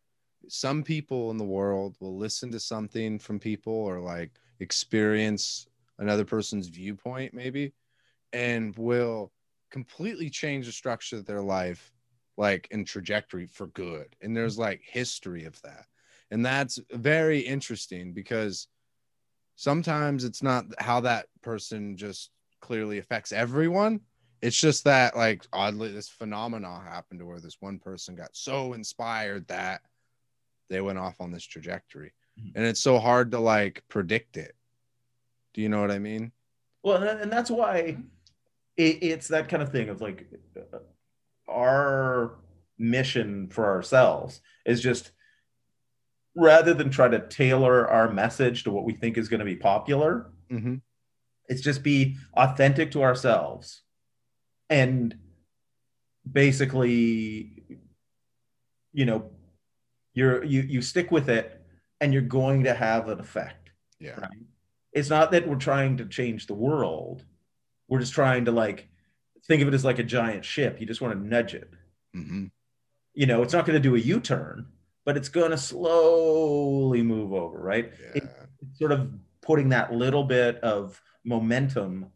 some people in the world will listen to something from people or like experience another person's viewpoint maybe and will completely change the structure of their life like in trajectory for good. And mm-hmm. there's like history of that. And that's very interesting because sometimes it's not how that person just clearly affects everyone. It's just that like oddly this phenomena happened to where this one person got so inspired that they went off on this trajectory Mhm. and it's so hard to like predict it do you know what i mean well and that's why it, it's that kind of thing of like our mission for ourselves is just rather than try to tailor our message to what we think is going to be popular mm-hmm. it's just be authentic to ourselves and basically you know you're you you stick with it and you're going to have an effect yeah. right? It's not that we're trying to change the world. We're just trying to like think of it as like a giant ship. You just want to nudge it. Mm-hmm. you know it's not going to do a u-turn but it's going to slowly move over right? Yeah. It's sort of putting that little bit of momentum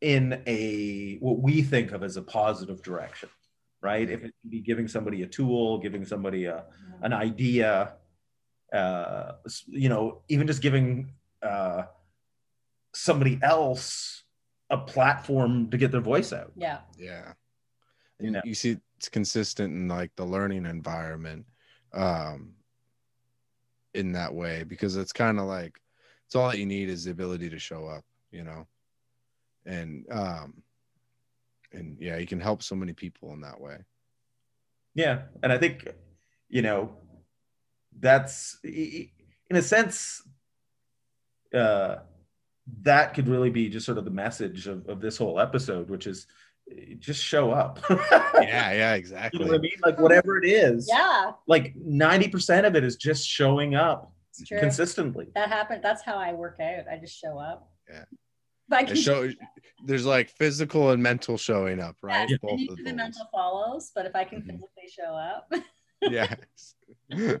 in a what we think of as a positive direction right? If it can be giving somebody a tool giving somebody a, an idea uh you know even just giving uh somebody else a platform to get their voice out. Yeah. yeah. You know. you see it's consistent in like the learning environment um in that way because it's kind of like it's all that you need is the ability to show up you know? And um and yeah you can help so many people in that way Yeah, and I think you know that's in a sense uh, that could really be just sort of the message of, of this whole episode, which is eh, just show up. yeah yeah you exactly know what I mean? Like whatever it is, Yeah, like ninety percent of it is just showing up it's true. consistently. that happened. That's how I work out. I just show up. Yeah. But I show there's like physical and mental showing up right Yeah, both of the mental follows, but if I can Mhm. physically show up, yes now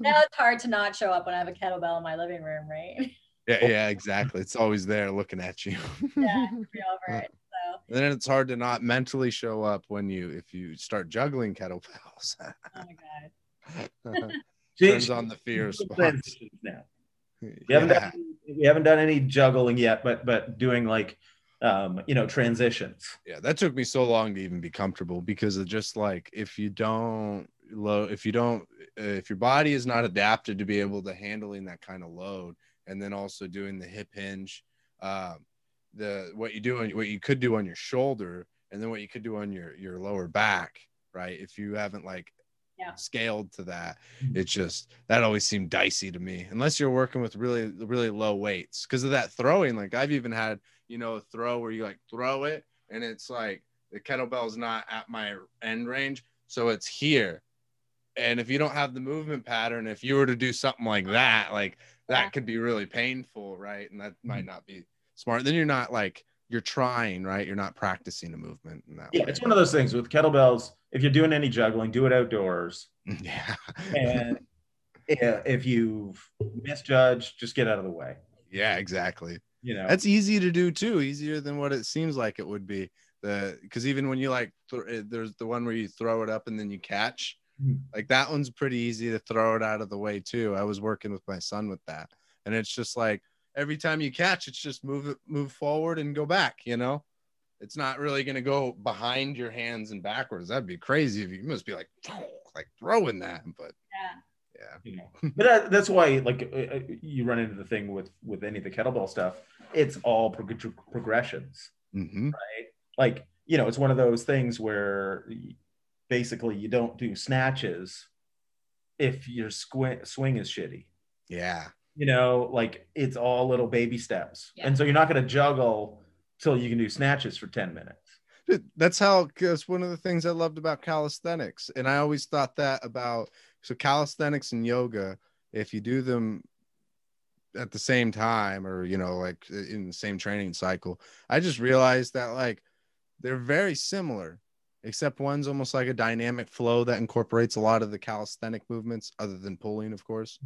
it's hard to not show up when I have a kettlebell in my living room, right? yeah yeah exactly it's always there looking at you yeah, be over it. So, And then it's hard to not mentally show up when you if you start juggling kettlebells. oh my god. Turns on the fear Doing response. transitions now. We haven't Yeah. We haven't done any juggling yet, but but doing like um, you know transitions. yeah, that took me so long to even be comfortable because of just like if you don't low if you don't if your body is not adapted to be able to handling that kind of load and then also doing the hip hinge um the what you do on what you could do on your shoulder and then what you could do on your your lower back right if you haven't like Yeah. scaled to that. Hmm. It just that always seemed dicey to me unless you're working with really really low weights because of that throwing like i've even had you know a throw where you like throw it and it's like the kettlebell's not at my end range so it's here. And if you don't have the movement pattern if you were to do something like that like that Yeah. could be really painful right? And that might hmm. not be smart. Then you're not like you're trying right? You're not practicing a movement in that Yeah, way. it's one of those things with kettlebells. If you're doing any juggling, do it outdoors. yeah And if you've misjudged, just get out of the way. yeah exactly You know, That's easy to do too, easier than what it seems like it would be. The because even when you like th- eh, there's the one where you throw it up and then you catch. Mhm. Like that one's pretty easy to throw it out of the way too. I was working with my son with that, and it's just like every time you catch, it's just move it, move forward and go back. You know, it's not really gonna go behind your hands and backwards. That'd be crazy if you, you must be like like throwing that, but Yeah. yeah, you know but that, that's why like uh, uh, you run into the thing with with any of the kettlebell stuff it's all prog- progressions hmm right? Like you know it's one of those things where basically you don't do snatches if your squ- swing is shitty. Yeah, you know like it's all little baby steps. Yeah. and so you're not going to juggle till you can do snatches for 10 minutes that's how that's one of the things I loved about calisthenics. And I always thought that about so calisthenics and yoga, if you do them at the same time or you know, like in the same training cycle, I just realized that like they're very similar, except one's almost like a dynamic flow that incorporates a lot of the calisthenic movements, other than pulling, of course.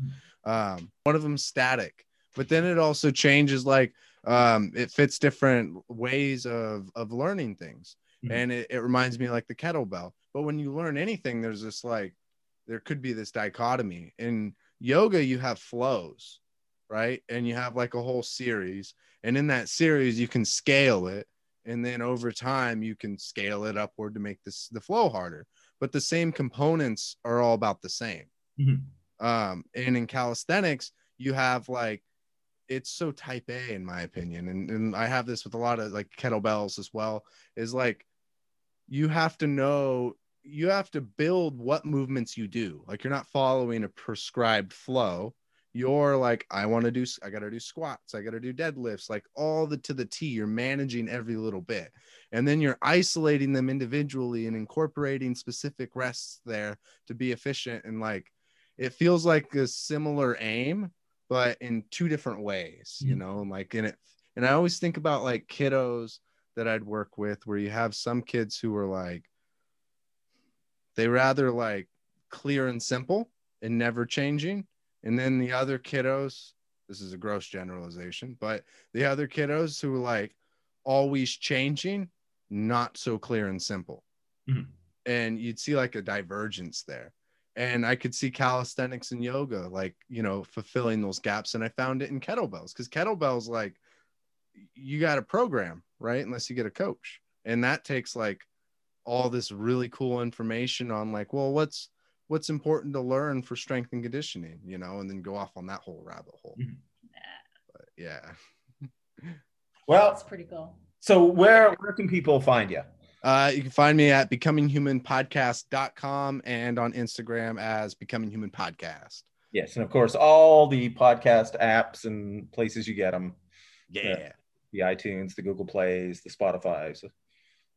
Um, one of them static, but then it also changes like um it fits different ways of of learning things. Mhm. and it, it reminds me like the kettlebell. But when you learn anything there's this like there could be this dichotomy. In yoga you have flows right? And you have like a whole series. And in that series you can scale it. And then over time you can scale it upward to make this the flow harder. But the same components are all about the same. Mhm. um and in calisthenics you have like it's so type A in my opinion, and, and I have this with a lot of like kettlebells as well. Is like you have to know you have to build what movements you do. Like you're not following a prescribed flow. You're like, I want to do, I got to do squats, I got to do deadlifts, like all the to the T. You're managing every little bit, and then you're isolating them individually and incorporating specific rests there to be efficient. And like, it feels like a similar aim, but in two different ways, you Mhm. know, and like in it. And I always think about like kiddos that I'd work with where you have some kids who are like, they rather like clear and simple and never changing. And then the other kiddos, this is a gross generalization, but the other kiddos who are like always changing, not so clear and simple. Mhm. And you'd see like a divergence there and I could see calisthenics and yoga, like you know, fulfilling those gaps. And I found it in kettlebells because kettlebells, like, you got a program, right? Unless you get a coach, and that takes like all this really cool information on like, well, what's what's important to learn for strength and conditioning, you know, and then go off on that whole rabbit hole. Mhm. But yeah. well That's pretty cool. so where where can people find you Uh, you can find me at becominghumanpodcast.com and on Instagram as Becoming Human Podcast. yes and of course all the podcast apps and places you get them Yeah. the iTunes, the Google Plays, the Spotify's.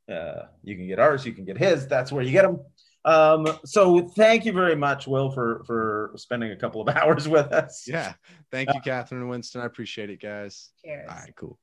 Uh, you can get ours, you can get his. That's where you get them. Um, so thank you very much, Will, for for spending a couple of hours with us. Yeah. Thank you, Catherine Winston. I appreciate it, guys. Cheers. All right, cool.